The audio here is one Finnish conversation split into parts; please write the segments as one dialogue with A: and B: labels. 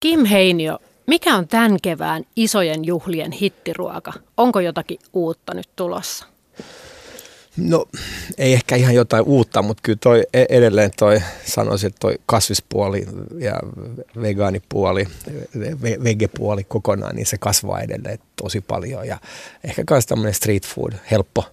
A: Kim Heinio, mikä on tämän kevään isojen juhlien hittiruoka? Onko jotakin uutta nyt tulossa?
B: No ei ehkä ihan jotain uutta, mutta kyllä toi e- edelleen toi sanoisin, että toi kasvispuoli ja vegaanipuoli, vegepuoli kokonaan, niin se kasvaa edelleen tosi paljon ja ehkä myös tämmöinen street food, helppo,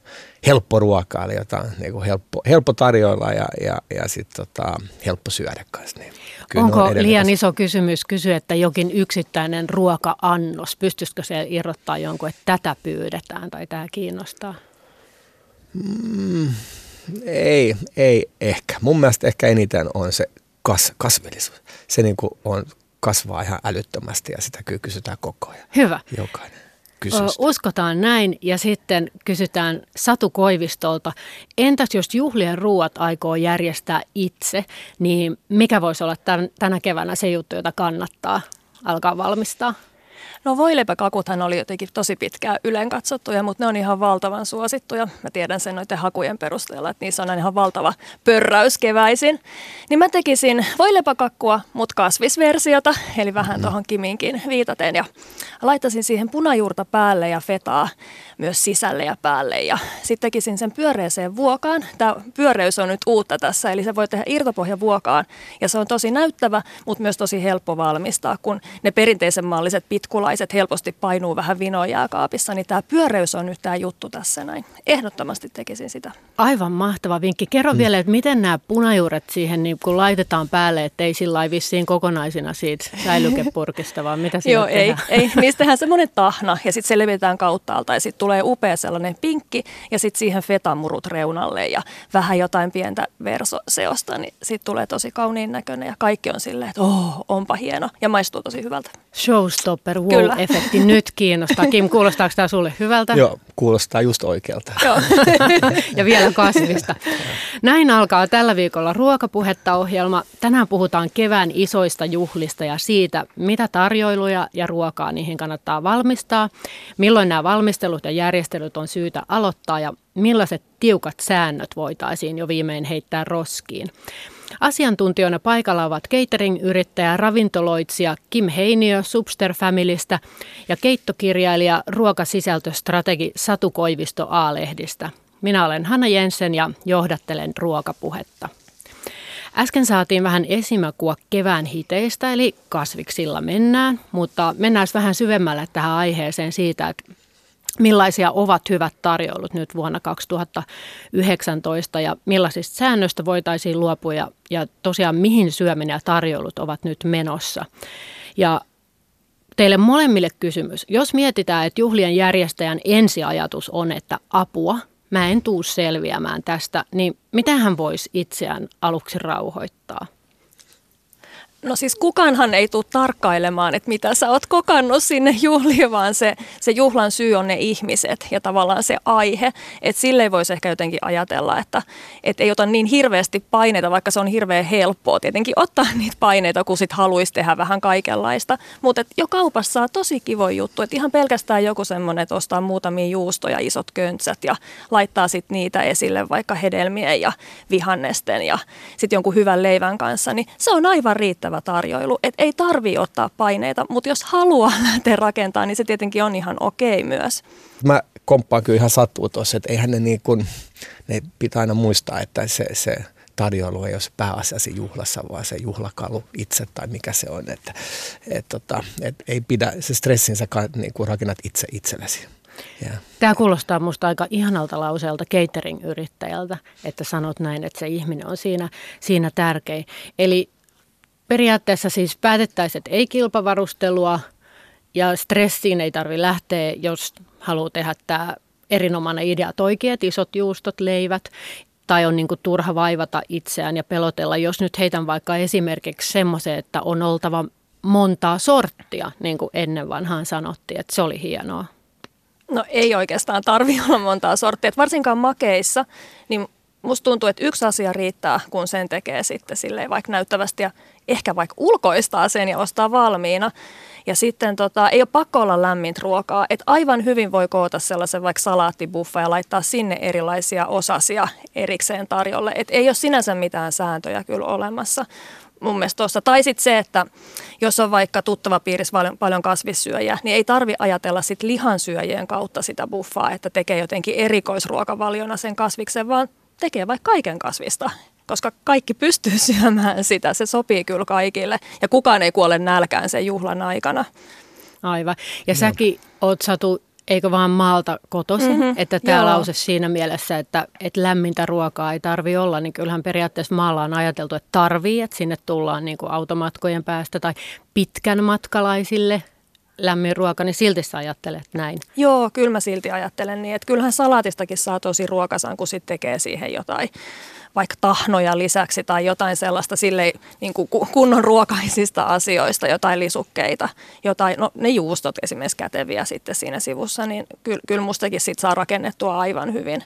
B: helppo ruoka, eli jotain niin kuin helppo, helppo tarjoilla ja, ja, ja sitten tota, helppo syödä kanssa. Niin
A: Onko liian iso kysymys kysyä, että jokin yksittäinen ruoka-annos, pystyisikö se irrottaa jonkun, että tätä pyydetään tai tämä kiinnostaa?
B: Mm, ei, ei ehkä. Mun mielestä ehkä eniten on se kas, kasvillisuus. Se niin kuin on, kasvaa ihan älyttömästi ja sitä kyllä kysytään koko ajan.
A: Hyvä.
B: Jokainen.
A: Uskotaan näin ja sitten kysytään Satu Koivistolta, entäs jos juhlien ruuat aikoo järjestää itse, niin mikä voisi olla tämän, tänä keväänä se juttu, jota kannattaa alkaa valmistaa?
C: No voileipäkakuthan oli jotenkin tosi pitkään yleen katsottuja, mutta ne on ihan valtavan suosittuja. Mä tiedän sen noiden hakujen perusteella, että niissä on ihan valtava pörräys keväisin. Niin mä tekisin voileipäkakkua, mutta kasvisversiota, eli vähän tuohon Kiminkin viitaten. Ja laittaisin siihen punajuurta päälle ja fetaa myös sisälle ja päälle. Ja sitten tekisin sen pyöreeseen vuokaan. Tämä pyöreys on nyt uutta tässä, eli se voi tehdä irtopohjavuokaan. Ja se on tosi näyttävä, mutta myös tosi helppo valmistaa, kun ne perinteisen malliset pitkulaiset helposti painuu vähän vinoa jääkaapissa. Niin tämä pyöreys on nyt tämä juttu tässä näin. Ehdottomasti tekisin sitä.
A: Aivan mahtava vinkki. Kerro mm. vielä, että miten nämä punajuuret siihen, niin kun laitetaan päälle, ettei sillä vissiin kokonaisina siitä säilykepurkista, vaan mitä siinä
C: Joo, ei, ei. Niistähän semmoinen tahna ja sitten se levitetään kauttaalta ja sitten tulee upea sellainen pinkki ja sitten siihen fetamurut reunalle ja vähän jotain pientä versoseosta, niin sitten tulee tosi kauniin näköinen ja kaikki on silleen, että oh, onpa hieno ja maistuu tosi hyvältä.
A: Showstopper, wow-efekti nyt kiinnostaa. Kim, kuulostaako tämä sulle hyvältä?
B: Joo, kuulostaa just oikealta.
A: Joo. ja vielä kasvista. Näin alkaa tällä viikolla ruokapuhetta ohjelma. Tänään puhutaan kevään isoista juhlista ja siitä, mitä tarjoiluja ja ruokaa niihin kannattaa valmistaa, milloin nämä valmistelut ja järjestelyt on syytä aloittaa ja millaiset tiukat säännöt voitaisiin jo viimein heittää roskiin. Asiantuntijoina paikalla ovat catering-yrittäjä, ravintoloitsija Kim Heiniö Subster Familystä ja keittokirjailija, ruokasisältöstrategi Satu Koivisto A-lehdistä. Minä olen Hanna Jensen ja johdattelen ruokapuhetta. Äsken saatiin vähän esimakua kevään hiteistä, eli kasviksilla mennään, mutta mennään vähän syvemmälle tähän aiheeseen siitä, että millaisia ovat hyvät tarjoulut nyt vuonna 2019 ja millaisista säännöistä voitaisiin luopua ja, ja tosiaan mihin syöminen ja tarjoulut ovat nyt menossa. Ja teille molemmille kysymys. Jos mietitään, että juhlien järjestäjän ensiajatus on, että apua, mä en tuu selviämään tästä, niin mitä hän voisi itseään aluksi rauhoittaa?
C: No siis kukaanhan ei tule tarkkailemaan, että mitä sä oot kokannut sinne juhliin, vaan se, se juhlan syy on ne ihmiset ja tavallaan se aihe. Että silleen voisi ehkä jotenkin ajatella, että et ei ota niin hirveästi paineita, vaikka se on hirveän helppoa tietenkin ottaa niitä paineita, kun sit haluaisi tehdä vähän kaikenlaista. Mutta jo kaupassa saa tosi kivo juttu, että ihan pelkästään joku semmoinen, että ostaa muutamia juustoja, isot köntsät ja laittaa sitten niitä esille vaikka hedelmien ja vihannesten ja sitten jonkun hyvän leivän kanssa, niin se on aivan riittävä riittävä tarjoilu. Et ei tarvi ottaa paineita, mutta jos haluaa lähteä rakentamaan, niin se tietenkin on ihan okei myös.
B: Mä komppaan kyllä ihan sattuu tuossa, että eihän ne niin kuin, ne pitää aina muistaa, että se, se tarjoilu ei ole pääasiassa juhlassa, vaan se juhlakalu itse tai mikä se on. Että, et, tota, et ei pidä, se stressin sä niin kuin rakennat itse itsellesi.
A: Yeah. Tämä kuulostaa minusta aika ihanalta lauseelta catering-yrittäjältä, että sanot näin, että se ihminen on siinä, siinä tärkein. Eli periaatteessa siis päätettäisiin, että ei kilpavarustelua ja stressiin ei tarvi lähteä, jos haluaa tehdä tämä erinomainen idea toikin, että isot juustot, leivät, tai on niin kuin turha vaivata itseään ja pelotella. Jos nyt heitän vaikka esimerkiksi semmoisen, että on oltava montaa sorttia, niin kuin ennen vanhaan sanottiin, että se oli hienoa.
C: No ei oikeastaan tarvi olla montaa sorttia. Et varsinkaan makeissa, niin musta tuntuu, että yksi asia riittää, kun sen tekee sitten silleen vaikka näyttävästi ja ehkä vaikka ulkoistaa sen ja ostaa valmiina. Ja sitten tota, ei ole pakko olla lämmintä ruokaa, että aivan hyvin voi koota sellaisen vaikka salaattibuffa ja laittaa sinne erilaisia osasia erikseen tarjolle. Et ei ole sinänsä mitään sääntöjä kyllä olemassa. mun mielestä tuossa. Tai sitten se, että jos on vaikka tuttava piirissä paljon, paljon kasvissyöjä, niin ei tarvi ajatella sit lihansyöjien kautta sitä buffaa, että tekee jotenkin erikoisruokavaliona sen kasviksen, vaan tekee vaikka kaiken kasvista koska kaikki pystyy syömään sitä. Se sopii kyllä kaikille ja kukaan ei kuole nälkään sen juhlan aikana.
A: Aivan. Ja säkin oot Satu eikö vaan maalta kotoisin, mm-hmm, että tämä joo. lause siinä mielessä, että, että lämmintä ruokaa ei tarvi olla, niin kyllähän periaatteessa maalla on ajateltu, että tarvii, että sinne tullaan niin kuin automatkojen päästä tai pitkän matkalaisille lämmin ruoka, niin silti sä ajattelet näin.
C: Joo, kyllä mä silti ajattelen niin, että kyllähän salaatistakin saa tosi ruokasan, kun sitten tekee siihen jotain vaikka tahnoja lisäksi tai jotain sellaista sille niin kuin kunnon ruokaisista asioista, jotain lisukkeita, jotain, no ne juustot esimerkiksi käteviä sitten siinä sivussa, niin kyllä, kyllä mustakin sit saa rakennettua aivan hyvin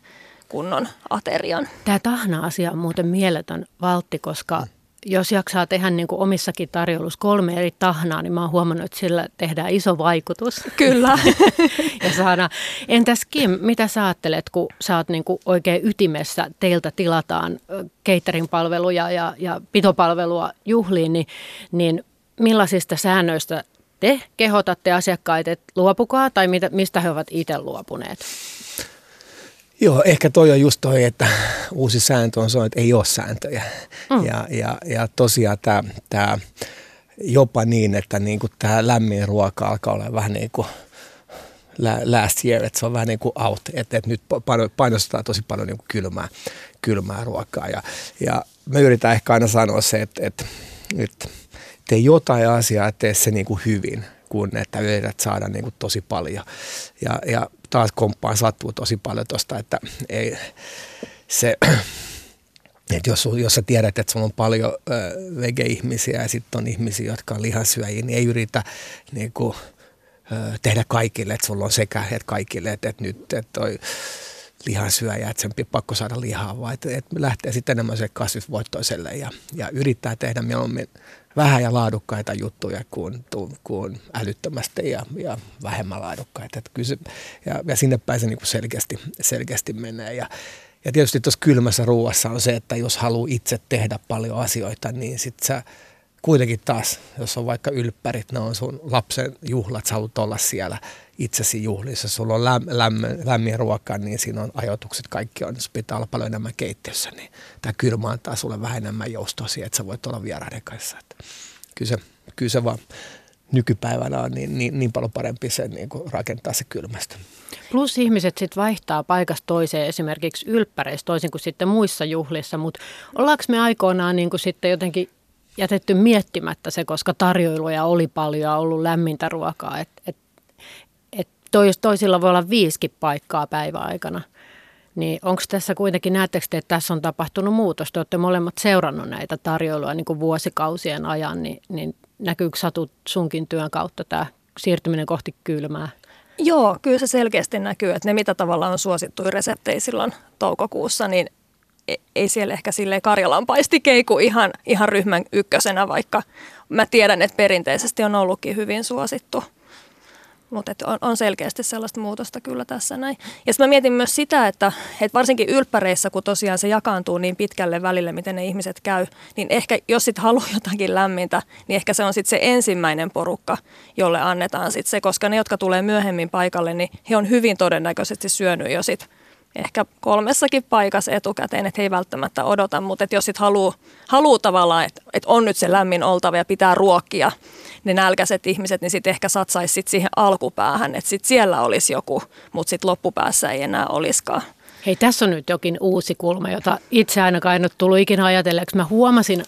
C: kunnon aterian.
A: Tämä tahna-asia on muuten mieletön valtti, koska jos jaksaa tehdä niin kuin omissakin tarjoulussa kolme eri tahnaa, niin mä oon huomannut, että sillä tehdään iso vaikutus.
C: Kyllä.
A: ja saada. Entäs Kim, mitä sä ajattelet, kun sä oot niin kuin oikein ytimessä, teiltä tilataan catering-palveluja ja, ja pitopalvelua juhliin, niin, niin millaisista säännöistä te kehotatte asiakkaita, että luopukaa tai mitä, mistä he ovat itse luopuneet?
B: Joo, ehkä toi on just toi, että uusi sääntö on se, että ei ole sääntöjä. Mm. Ja, ja, ja tosiaan tämä, tämä jopa niin, että niin kuin tämä lämmin ruoka alkaa olla vähän niin kuin last year, että se on vähän niin kuin out, että, että nyt painostetaan tosi paljon niin kuin kylmää, kylmää ruokaa. Ja, ja me yritän ehkä aina sanoa se, että, että, että tee jotain asiaa, tee se niin kuin hyvin, kun että yrität saada niin kuin tosi paljon. Ja, ja taas komppaan sattuu tosi paljon tuosta, että ei se, että jos, jos sä tiedät, että sulla on paljon äh, vege-ihmisiä ja sitten on ihmisiä, jotka on lihansyöjiä, niin ei yritä niin kuin, äh, tehdä kaikille, että sulla on sekä että kaikille, että, että nyt että toi lihansyöjä, että sen pakko saada lihaa, vaan että, että lähtee sitten enemmän se kasvisvoittoiselle ja, ja yrittää tehdä mieluummin vähän ja laadukkaita juttuja kuin, kuin älyttömästi ja, ja vähemmän laadukkaita. Että kyllä se, ja, ja sinne päin se niin kuin selkeästi, selkeästi menee. Ja, ja tietysti tuossa kylmässä ruuassa on se, että jos haluaa itse tehdä paljon asioita, niin sitten sä kuitenkin taas, jos on vaikka ylppärit, ne on sun lapsen juhlat, sä haluat olla siellä itsesi juhlissa, sulla on läm, lämmin, lämmin ruoka, niin siinä on ajoitukset, kaikki on, jos pitää olla paljon enemmän keittiössä, niin tämä kylmä antaa sulle vähän enemmän joustoa siihen, että sä voit olla vieraiden kanssa. Että kyllä, se, kyllä se vaan nykypäivänä on niin, niin, niin paljon parempi se niin kuin rakentaa se kylmästä.
A: Plus ihmiset sitten vaihtaa paikasta toiseen esimerkiksi ylppäreissä toisin kuin sitten muissa juhlissa, mutta ollaanko me aikoinaan niin kuin sitten jotenkin jätetty miettimättä se, koska tarjoiluja oli paljon ja ollut lämmintä ruokaa, et, et tois, toisilla voi olla viisikin paikkaa päiväaikana. Niin onko tässä kuitenkin, näettekö te, että tässä on tapahtunut muutos? Te olette molemmat seurannut näitä tarjoiluja niin kuin vuosikausien ajan, niin, niin näkyykö Satu sunkin työn kautta tämä siirtyminen kohti kylmää?
C: Joo, kyllä se selkeästi näkyy, että ne mitä tavallaan on suosittuja reseptejä silloin toukokuussa, niin ei siellä ehkä silleen Karjalan paisti keiku ihan, ihan ryhmän ykkösenä, vaikka mä tiedän, että perinteisesti on ollutkin hyvin suosittu. Mutta on, on selkeästi sellaista muutosta kyllä tässä näin. Ja sitten mä mietin myös sitä, että, että varsinkin ylppäreissä, kun tosiaan se jakaantuu niin pitkälle välille, miten ne ihmiset käy, niin ehkä jos sitten haluaa jotakin lämmintä, niin ehkä se on sitten se ensimmäinen porukka, jolle annetaan sitten se, koska ne, jotka tulee myöhemmin paikalle, niin he on hyvin todennäköisesti syönyt jo sitten ehkä kolmessakin paikassa etukäteen, että he ei välttämättä odota, mutta että jos sitten haluaa, haluaa tavallaan, että, että on nyt se lämmin oltava ja pitää ruokkia ne nälkäiset ihmiset, niin sitten ehkä satsaisi sit siihen alkupäähän, että sitten siellä olisi joku, mutta sitten loppupäässä ei enää olisikaan.
A: Hei, tässä on nyt jokin uusi kulma, jota itse ainakaan en ole tullut ikinä ajatelleeksi. Mä huomasin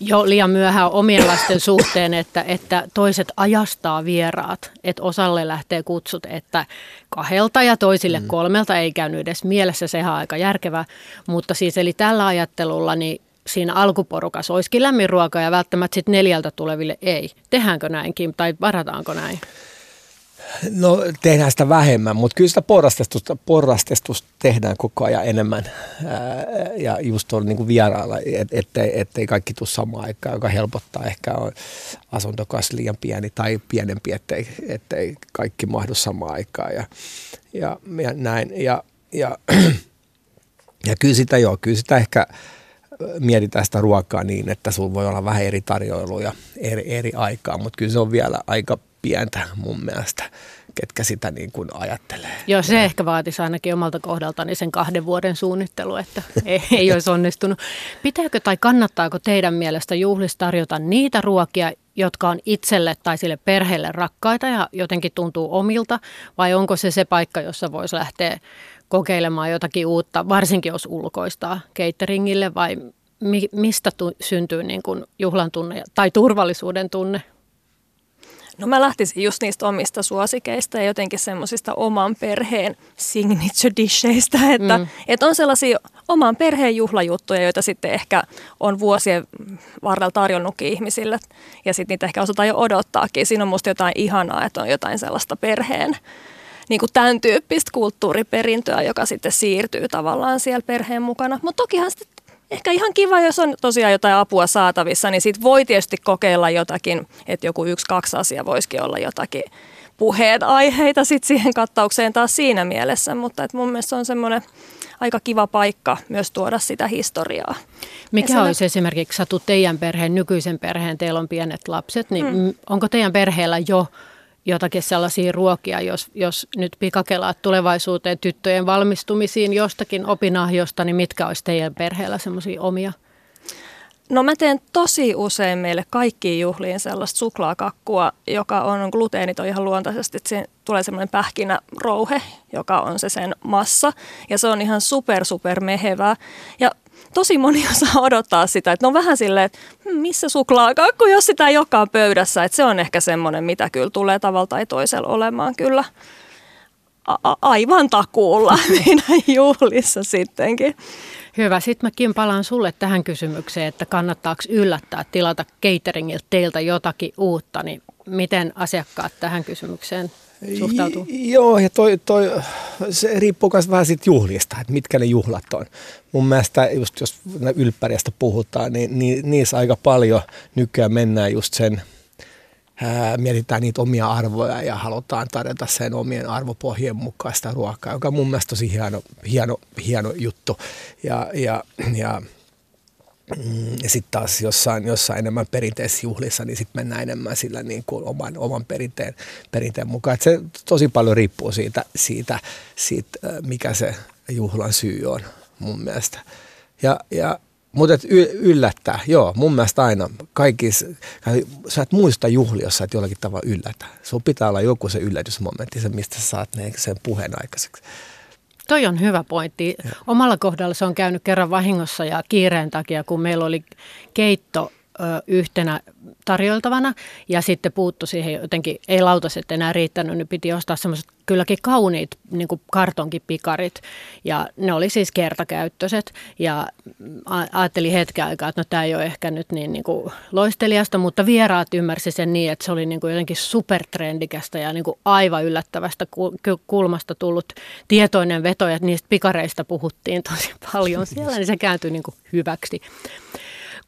A: jo liian myöhään omien lasten suhteen, että, että toiset ajastaa vieraat. Että osalle lähtee kutsut, että kahdelta ja toisille mm. kolmelta ei käynyt edes mielessä. Sehän on aika järkevää. Mutta siis eli tällä ajattelulla niin siinä alkuporukassa olisikin lämmin ruoka ja välttämättä sitten neljältä tuleville ei. Tehdäänkö näinkin tai varataanko näin?
B: No tehdään sitä vähemmän, mutta kyllä sitä porrastetusta, porrastetusta tehdään koko ajan enemmän ää, ja just on niin kuin vierailla, et, ettei, ettei kaikki tule samaan aikaan, joka helpottaa. Ehkä on asuntokas liian pieni tai pienempi, ettei, ettei kaikki mahdu samaan aikaan ja, ja, ja näin. Ja, ja, ja kyllä sitä joo, kyllä sitä ehkä mietitään sitä ruokaa niin, että sulla voi olla vähän eri tarjoiluja eri, eri aikaa, mutta kyllä se on vielä aika pientä mun mielestä ketkä sitä niin kuin ajattelee.
A: Joo, se ehkä vaatisi ainakin omalta kohdaltani sen kahden vuoden suunnittelu, että ei, ei olisi onnistunut. Pitääkö tai kannattaako teidän mielestä juhlista tarjota niitä ruokia, jotka on itselle tai sille perheelle rakkaita ja jotenkin tuntuu omilta, vai onko se se paikka, jossa voisi lähteä kokeilemaan jotakin uutta, varsinkin jos ulkoistaa cateringille, vai mi- mistä tu- syntyy niin kuin juhlan tunne tai turvallisuuden tunne?
C: No mä lähtisin just niistä omista suosikeista ja jotenkin semmoisista oman perheen signature disheistä, että, mm. että on sellaisia oman perheen juhlajuttuja, joita sitten ehkä on vuosien varrella tarjonnutkin ihmisille ja sitten niitä ehkä osataan jo odottaakin. Siinä on musta jotain ihanaa, että on jotain sellaista perheen niin kuin tämän tyyppistä kulttuuriperintöä, joka sitten siirtyy tavallaan siellä perheen mukana. Mutta tokihan sitten ehkä ihan kiva, jos on tosiaan jotain apua saatavissa, niin sit voi tietysti kokeilla jotakin, että joku yksi, kaksi asia voisikin olla jotakin puheen aiheita sit siihen kattaukseen taas siinä mielessä, mutta et mun mielestä se on semmoinen aika kiva paikka myös tuoda sitä historiaa.
A: Mikä Esille. olisi esimerkiksi Satu teidän perheen, nykyisen perheen, teillä on pienet lapset, niin hmm. onko teidän perheellä jo jotakin sellaisia ruokia, jos, jos nyt pikakelaat tulevaisuuteen tyttöjen valmistumisiin jostakin opinahjosta, niin mitkä olisi teidän perheellä semmoisia omia?
C: No mä teen tosi usein meille kaikkiin juhliin sellaista suklaakakkua, joka on gluteeniton ihan luontaisesti, se tulee semmoinen pähkinärouhe, joka on se sen massa. Ja se on ihan super, super mehevää. Ja tosi moni osaa odottaa sitä, että no vähän silleen, että hmm, missä suklaakakku, jos sitä ei olekaan pöydässä. Että se on ehkä semmoinen, mitä kyllä tulee tavalla tai toisella olemaan kyllä a- aivan takuulla meidän juhlissa sittenkin.
A: Hyvä. Sitten mäkin palaan sulle tähän kysymykseen, että kannattaako yllättää tilata cateringilta teiltä jotakin uutta, niin miten asiakkaat tähän kysymykseen suhtautuu?
B: Joo, ja toi, toi, se riippuu myös vähän siitä juhlista, että mitkä ne juhlat on. Mun mielestä just jos ylppäriästä puhutaan, niin, niin niissä aika paljon nykyään mennään just sen, ää, mietitään niitä omia arvoja ja halutaan tarjota sen omien arvopohjien mukaista ruokaa, joka on mun mielestä tosi hieno, hieno, hieno juttu. Ja, ja, ja ja sitten taas jossain, jossain enemmän perinteisissä juhlissa, niin sitten mennään enemmän sillä niin kuin oman, oman perinteen, perinteen mukaan. Et se tosi paljon riippuu siitä, siitä, siitä, mikä se juhlan syy on mun mielestä. Ja, ja mutta yllättää, joo, mun mielestä aina kaikissa, sä et muista juhlia, jos sä et jollakin tavalla yllätä. Sun pitää olla joku se yllätysmomentti, se mistä sä saat sen puheen aikaiseksi.
A: Toi on hyvä pointti. Omalla kohdalla se on käynyt kerran vahingossa ja kiireen takia, kun meillä oli keitto yhtenä tarjoltavana ja sitten puuttu siihen jotenkin, ei lautaset enää riittänyt, niin piti ostaa semmoiset kylläkin kauniit niin kartonkipikarit. Ja ne oli siis kertakäyttöiset. Ja ajattelin hetken aikaa, että no tämä ei ole ehkä nyt niin, niin kuin mutta vieraat ymmärsi sen niin, että se oli niin kuin jotenkin supertrendikästä ja niin kuin aivan yllättävästä kulmasta tullut tietoinen veto ja niistä pikareista puhuttiin tosi paljon. Siellä, niin se kääntyi niin kuin hyväksi.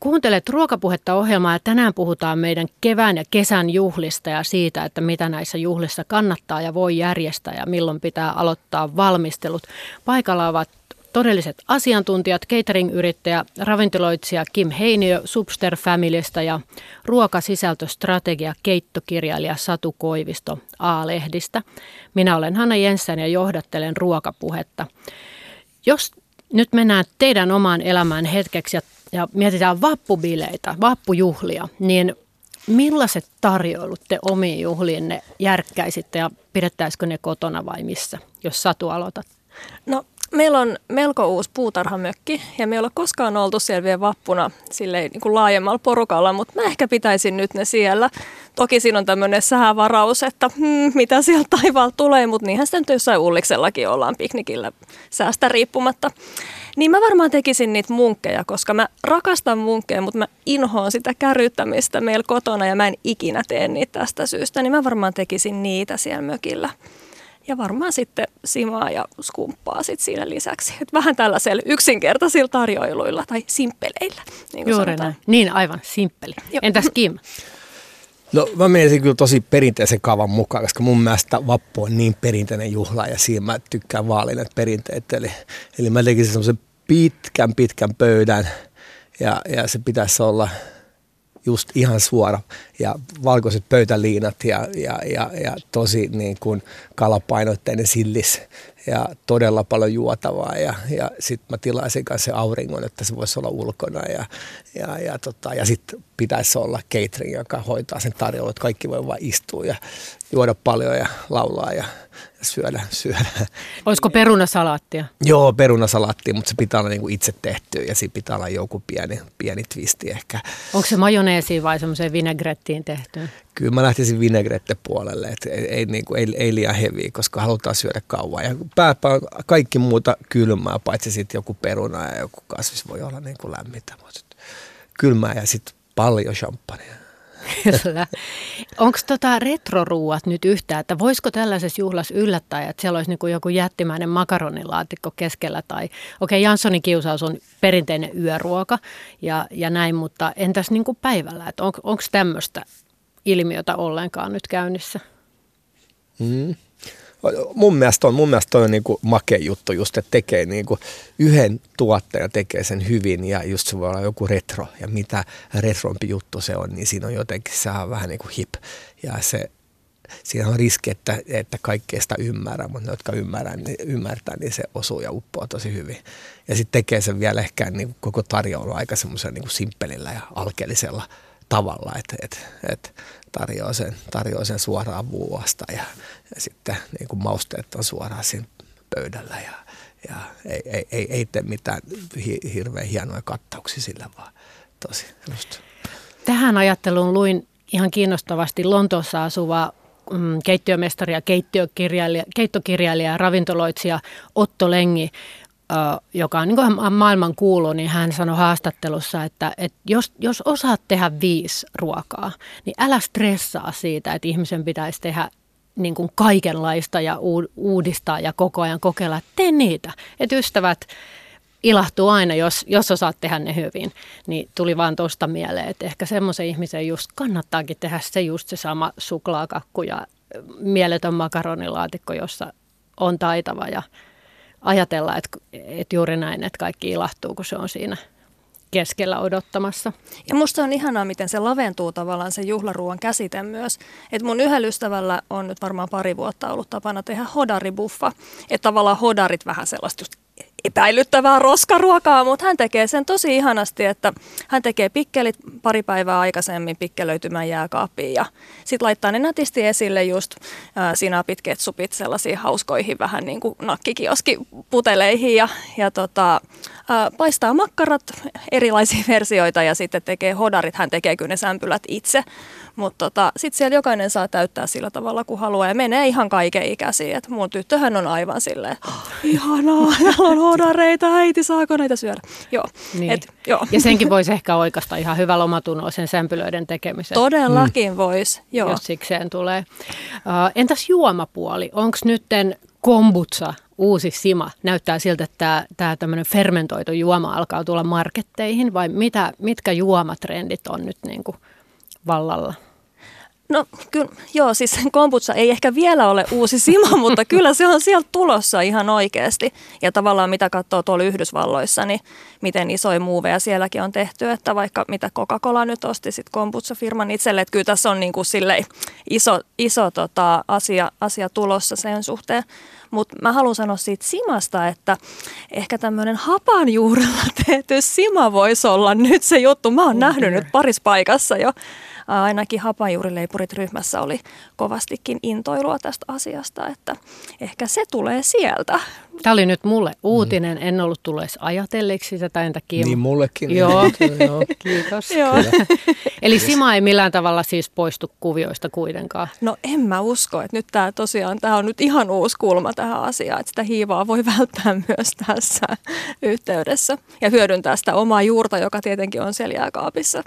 A: Kuuntelet ruokapuhetta ohjelmaa ja tänään puhutaan meidän kevään ja kesän juhlista ja siitä, että mitä näissä juhlissa kannattaa ja voi järjestää ja milloin pitää aloittaa valmistelut. Paikalla ovat todelliset asiantuntijat, catering-yrittäjä, ravintoloitsija Kim Heiniö Subster Familystä ja ruokasisältöstrategia keittokirjailija Satu Koivisto A-lehdistä. Minä olen Hanna Jensen ja johdattelen ruokapuhetta. Jos nyt mennään teidän omaan elämään hetkeksi ja ja mietitään vappubileitä, vappujuhlia, niin millaiset tarjoilut te omiin juhliinne järkkäisitte ja pidettäisikö ne kotona vai missä, jos Satu aloitat?
C: No meillä on melko uusi puutarhamökki ja me ei koskaan oltu siellä vielä vappuna silleen niin kuin laajemmalla porukalla, mutta mä ehkä pitäisin nyt ne siellä. Toki siinä on tämmöinen säävaraus, että hmm, mitä sieltä taivaalta tulee, mutta niinhän sitten jossain ulliksellakin ollaan piknikillä säästä riippumatta. Niin mä varmaan tekisin niitä munkkeja, koska mä rakastan munkkeja, mutta mä inhoan sitä kärryttämistä meillä kotona ja mä en ikinä tee niitä tästä syystä. Niin mä varmaan tekisin niitä siellä mökillä. Ja varmaan sitten simaa ja skumppaa sit siinä lisäksi. Et vähän tällaisilla yksinkertaisilla tarjoiluilla tai simppeleillä.
A: Niin Juuri sanotaan. näin. Niin aivan, simppeli. Joo. Entäs Kim?
B: No mä menisin kyllä tosi perinteisen kavan mukaan, koska mun mielestä vappu on niin perinteinen juhla ja siinä mä tykkään vaalin perinteet. Eli, eli mä tekisin semmoisen pitkän pitkän pöydän ja, ja se pitäisi olla just ihan suora. Ja valkoiset pöytäliinat ja, ja, ja, ja tosi niin kuin kalapainotteinen sillis ja todella paljon juotavaa. Ja, ja sitten mä tilaisin kanssa auringon, että se voisi olla ulkona ja, ja, ja, tota, ja sitten pitäisi olla catering, joka hoitaa sen tarjolla, että kaikki voi vain istua ja juoda paljon ja laulaa ja syödä, syödä.
A: Olisiko perunasalaattia?
B: Joo, perunasalaattia, mutta se pitää olla niinku itse tehty ja siinä pitää olla joku pieni, pieni twisti ehkä.
A: Onko se majoneesiin vai semmoiseen vinegrettiin tehty?
B: Kyllä mä lähtisin vinegrette puolelle, että ei, ei, niinku, ei, ei liian heviä, koska halutaan syödä kauan. Ja pääpä on kaikki muuta kylmää, paitsi sitten joku peruna ja joku kasvis voi olla niinku lämmintä. Mutta kylmää ja sitten paljon champagnea.
A: Kyllä. Onko tota retroruuat nyt yhtään, että voisiko tällaisessa juhlassa yllättää, että siellä olisi niin joku jättimäinen makaronilaatikko keskellä tai okei, okay, Janssonin kiusaus on perinteinen yöruoka ja, ja näin, mutta entäs niin kuin päivällä, että on, onko tämmöistä ilmiötä ollenkaan nyt käynnissä?
B: Mm mun mielestä on, mun mielestä toi on niin kuin makea juttu just, että tekee niin kuin yhden tuotteen tekee sen hyvin ja just se voi olla joku retro ja mitä retrompi juttu se on, niin siinä on jotenkin se on vähän niin kuin hip ja se, siinä on riski, että, että kaikkea sitä ymmärrä, mutta ne, jotka ymmärrää, niin, ymmärtää, niin se osuu ja uppoaa tosi hyvin. Ja sitten tekee sen vielä ehkä niin koko tarjoulu aika semmoisella niin simppelillä ja alkeellisella tavalla, että et, et tarjoaa sen, tarjoaa sen suoraan vuosta ja, ja sitten niin kuin mausteet on suoraan siinä pöydällä ja, ja ei, ei, ei, ei tee mitään hi, hirveän hienoja kattauksia sillä, vaan tosi just.
A: Tähän ajatteluun luin ihan kiinnostavasti Lontoossa asuva mm, keittiömestari ja keittiökirjailija, keittokirjailija ja ravintoloitsija Otto Lengi joka on niin maailman kuulu, niin hän sanoi haastattelussa, että, että jos, jos osaat tehdä viisi ruokaa, niin älä stressaa siitä, että ihmisen pitäisi tehdä niin kuin kaikenlaista ja uudistaa ja koko ajan kokeilla. Tee niitä. Että ystävät ilahtuu aina, jos, jos osaat tehdä ne hyvin. Niin tuli vaan tuosta mieleen, että ehkä semmoisen ihmisen just kannattaakin tehdä se just se sama suklaakakku ja mieletön makaronilaatikko, jossa on taitava ja ajatella, että, että juuri näin, että kaikki ilahtuu, kun se on siinä keskellä odottamassa.
C: Ja musta on ihanaa, miten se laventuu tavallaan se juhlaruuan käsite myös. Että mun yhdellä ystävällä on nyt varmaan pari vuotta ollut tapana tehdä hodaribuffa. Että tavallaan hodarit vähän sellaista epäilyttävää roskaruokaa, mutta hän tekee sen tosi ihanasti, että hän tekee pikkelit pari päivää aikaisemmin pikkelöitymään jääkaappiin ja sitten laittaa ne nätisti esille just äh, sinapit, ketsupit sellaisiin hauskoihin vähän niin kuin nakkikioskiputeleihin ja, ja tota, äh, paistaa makkarat, erilaisia versioita ja sitten tekee hodarit, hän tekee kyllä ne sämpylät itse, mutta tota, sitten siellä jokainen saa täyttää sillä tavalla, kun haluaa ja menee ihan kaiken ikäisiin. Et mun tyttöhän on aivan silleen, oh, ihanaa, täällä on hodareita, äiti, saako näitä syödä? Joo.
A: Niin. Et, joo. Ja senkin voisi ehkä oikeastaan ihan hyvä lomatunnoa sen sämpylöiden tekemiseen.
C: Todellakin mm. voisi, joo.
A: Jos sikseen tulee. Uh, entäs juomapuoli? Onko nytten kombutsa uusi sima? Näyttää siltä, että tämä, tämä tämmöinen fermentoitu juoma alkaa tulla marketteihin vai mitä, mitkä juomatrendit on nyt niin kuin vallalla?
C: No kyllä, joo, siis kombutsa ei ehkä vielä ole uusi sima, mutta kyllä se on sieltä tulossa ihan oikeasti. Ja tavallaan mitä katsoo tuolla Yhdysvalloissa, niin miten isoja muuveja sielläkin on tehty, että vaikka mitä Coca-Cola nyt osti sitten kombutsa-firman itselle, että kyllä tässä on niin kuin iso, iso tota asia, asia tulossa sen suhteen. Mutta mä haluan sanoa siitä simasta, että ehkä tämmöinen hapanjuurella tehty sima voisi olla nyt se juttu. Mä oon nähnyt nyt parissa paikassa jo ainakin hapanjuurileipurit ryhmässä oli kovastikin intoilua tästä asiasta, että ehkä se tulee sieltä.
A: Tämä oli nyt mulle uutinen, en ollut tullut ajatelleeksi tätä en takia.
B: Niin mullekin.
A: Joo, joo kiitos. Joo. Eli Sima ei millään tavalla siis poistu kuvioista kuitenkaan.
C: No en mä usko, että nyt tämä tosiaan, tämä on nyt ihan uusi kulma tähän asiaan, että sitä hiivaa voi välttää myös tässä yhteydessä ja hyödyntää sitä omaa juurta, joka tietenkin on siellä jääkaapissa.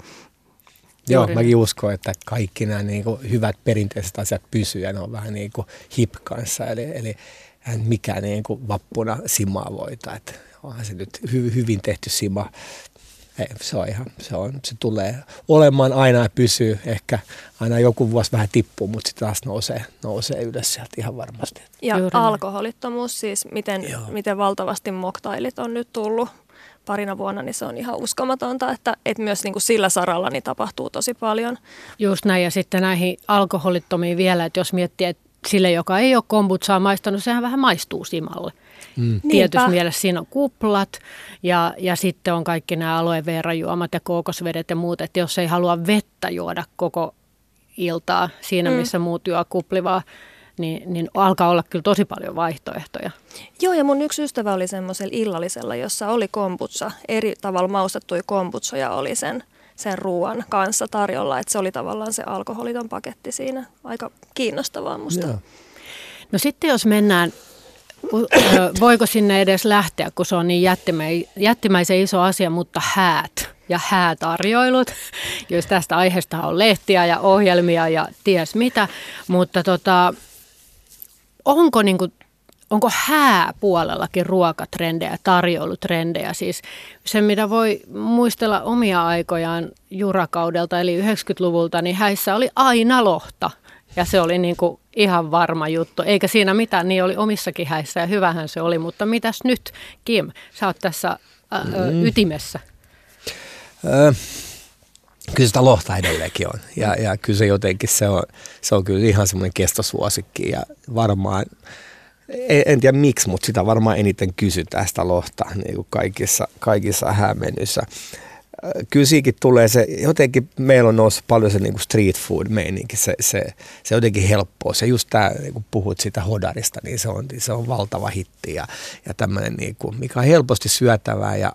B: Joo, Juuri mäkin uskon, että kaikki nämä niin kuin, hyvät perinteiset asiat pysyy ja ne on vähän niin kuin hip kanssa. Eli, eli mikään niin kuin vappuna simaa voita. Että onhan se nyt hy, hyvin tehty sima. Ei, se on ihan, se, on, se tulee olemaan aina ja pysyy. Ehkä aina joku vuosi vähän tippuu, mutta sitten taas nousee, nousee ylös sieltä ihan varmasti.
C: Ja Juuri alkoholittomuus siis, miten, miten valtavasti moktailit on nyt tullut parina vuonna, niin se on ihan uskomatonta, että, että myös niin kuin sillä saralla niin tapahtuu tosi paljon.
A: Just näin, ja sitten näihin alkoholittomiin vielä, että jos miettii, että sille, joka ei ole kombutsaa maistanut, sehän vähän maistuu simalle. Mm. Tietysti mielessä siinä on kuplat ja, ja sitten on kaikki nämä aloe vera juomat ja kookosvedet ja muut, että jos ei halua vettä juoda koko iltaa siinä, mm. missä mm. muut juo kuplivaa, niin, niin alkaa olla kyllä tosi paljon vaihtoehtoja.
C: Joo, ja mun yksi ystävä oli semmoisella illallisella, jossa oli kombutsa, eri tavalla maustettuja kombutsoja oli sen, sen ruoan kanssa tarjolla, että se oli tavallaan se alkoholiton paketti siinä. Aika kiinnostavaa musta. Joo.
A: No sitten jos mennään voiko sinne edes lähteä, kun se on niin jättimäisen iso asia, mutta häät ja häätarjoilut, jos tästä aiheesta on lehtiä ja ohjelmia ja ties mitä, mutta tota, onko, niin kuin, onko hääpuolellakin ruokatrendejä, tarjoilutrendejä? Siis se, mitä voi muistella omia aikojaan jurakaudelta, eli 90-luvulta, niin häissä oli aina lohta. Ja se oli niin kuin ihan varma juttu. Eikä siinä mitään, niin oli omissakin häissä ja hyvähän se oli. Mutta mitäs nyt, Kim? Sä oot tässä ä, mm. ytimessä.
B: Ö, kyllä sitä lohta edelleenkin on. Ja, ja kyllä se jotenkin, se on, se on kyllä ihan semmoinen kestosuosikki. Ja varmaan, en, en tiedä miksi, mutta sitä varmaan eniten kysytään sitä lohta niin kuin kaikissa, kaikissa häämenyissä kyllä siikin tulee se, jotenkin meillä on noussut paljon se niin street food meininki, se, se, se jotenkin helppoa. Se just tämä, niin kun puhut siitä hodarista, niin se on, se on valtava hitti ja, ja tämmöinen, niin kuin, mikä on helposti syötävää ja,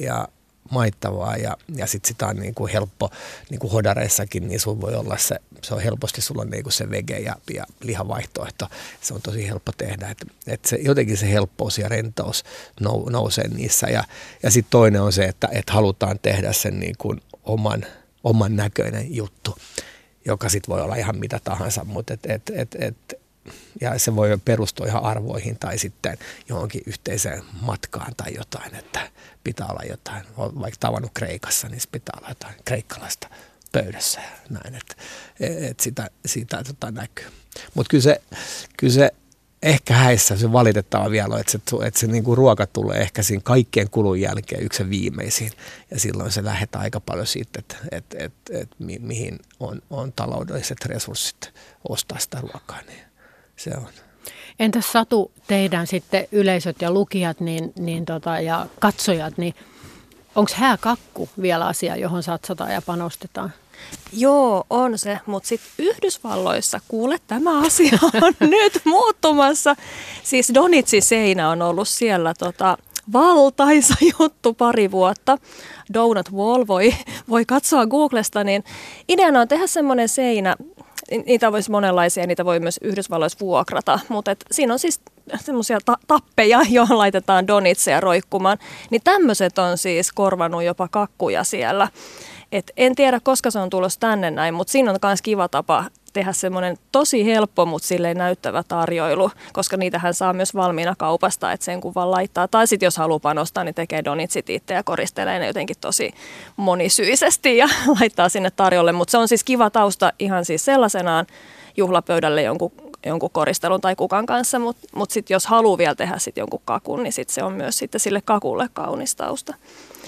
B: ja maittavaa ja, ja sitten sitä on niin kuin helppo, niin kuin hodareissakin, niin sulla voi olla se, se on helposti, sulla niin kuin se vege ja, ja lihavaihtoehto. Se on tosi helppo tehdä, että et se, jotenkin se helppous ja rentous nou, nousee niissä. Ja, ja sitten toinen on se, että et halutaan tehdä sen niin kuin oman, oman näköinen juttu, joka sitten voi olla ihan mitä tahansa, mutta et, et, et, et, ja se voi perustua ihan arvoihin tai sitten johonkin yhteiseen matkaan tai jotain, että pitää olla jotain, vaikka tavannut Kreikassa, niin pitää olla jotain kreikkalaista pöydässä ja näin, että et sitä, sitä tota näkyy. Mutta kyllä se, kyllä se ehkä häissä se valitettava vielä on, että se, että se niinku ruoka tulee ehkä siinä kaikkien kulun jälkeen yksi viimeisin. Ja silloin se lähdetään aika paljon siitä, että, että, että, että mi, mihin on, on taloudelliset resurssit ostaa sitä ruokaa. Niin se on.
A: Entäs Satu, teidän sitten yleisöt ja lukijat niin, niin tota, ja katsojat, niin onko hääkakku vielä asia, johon satsataan ja panostetaan?
C: Joo, on se, mutta sitten Yhdysvalloissa, kuule, tämä asia on nyt muuttumassa. Siis Donitsi seinä on ollut siellä tota, valtaisa juttu pari vuotta. Donut Wall voi, voi katsoa Googlesta, niin ideana on tehdä semmoinen seinä, niitä voisi monenlaisia, niitä voi myös Yhdysvalloissa vuokrata, mutta et siinä on siis semmoisia ta- tappeja, joihin laitetaan donitseja roikkumaan, niin tämmöiset on siis korvanut jopa kakkuja siellä. Et en tiedä, koska se on tulossa tänne näin, mutta siinä on myös kiva tapa tehdä semmoinen tosi helppo, mutta silleen näyttävä tarjoilu, koska niitähän saa myös valmiina kaupasta, että sen kun vaan laittaa. Tai sitten jos haluaa panostaa, niin tekee donitsit itse ja koristelee ne jotenkin tosi monisyisesti ja laittaa sinne tarjolle. Mutta se on siis kiva tausta ihan siis sellaisenaan juhlapöydälle jonkun, jonkun koristelun tai kukan kanssa, mutta mut sitten jos haluaa vielä tehdä sit jonkun kakun, niin sit se on myös sitten sille kakulle kaunis tausta.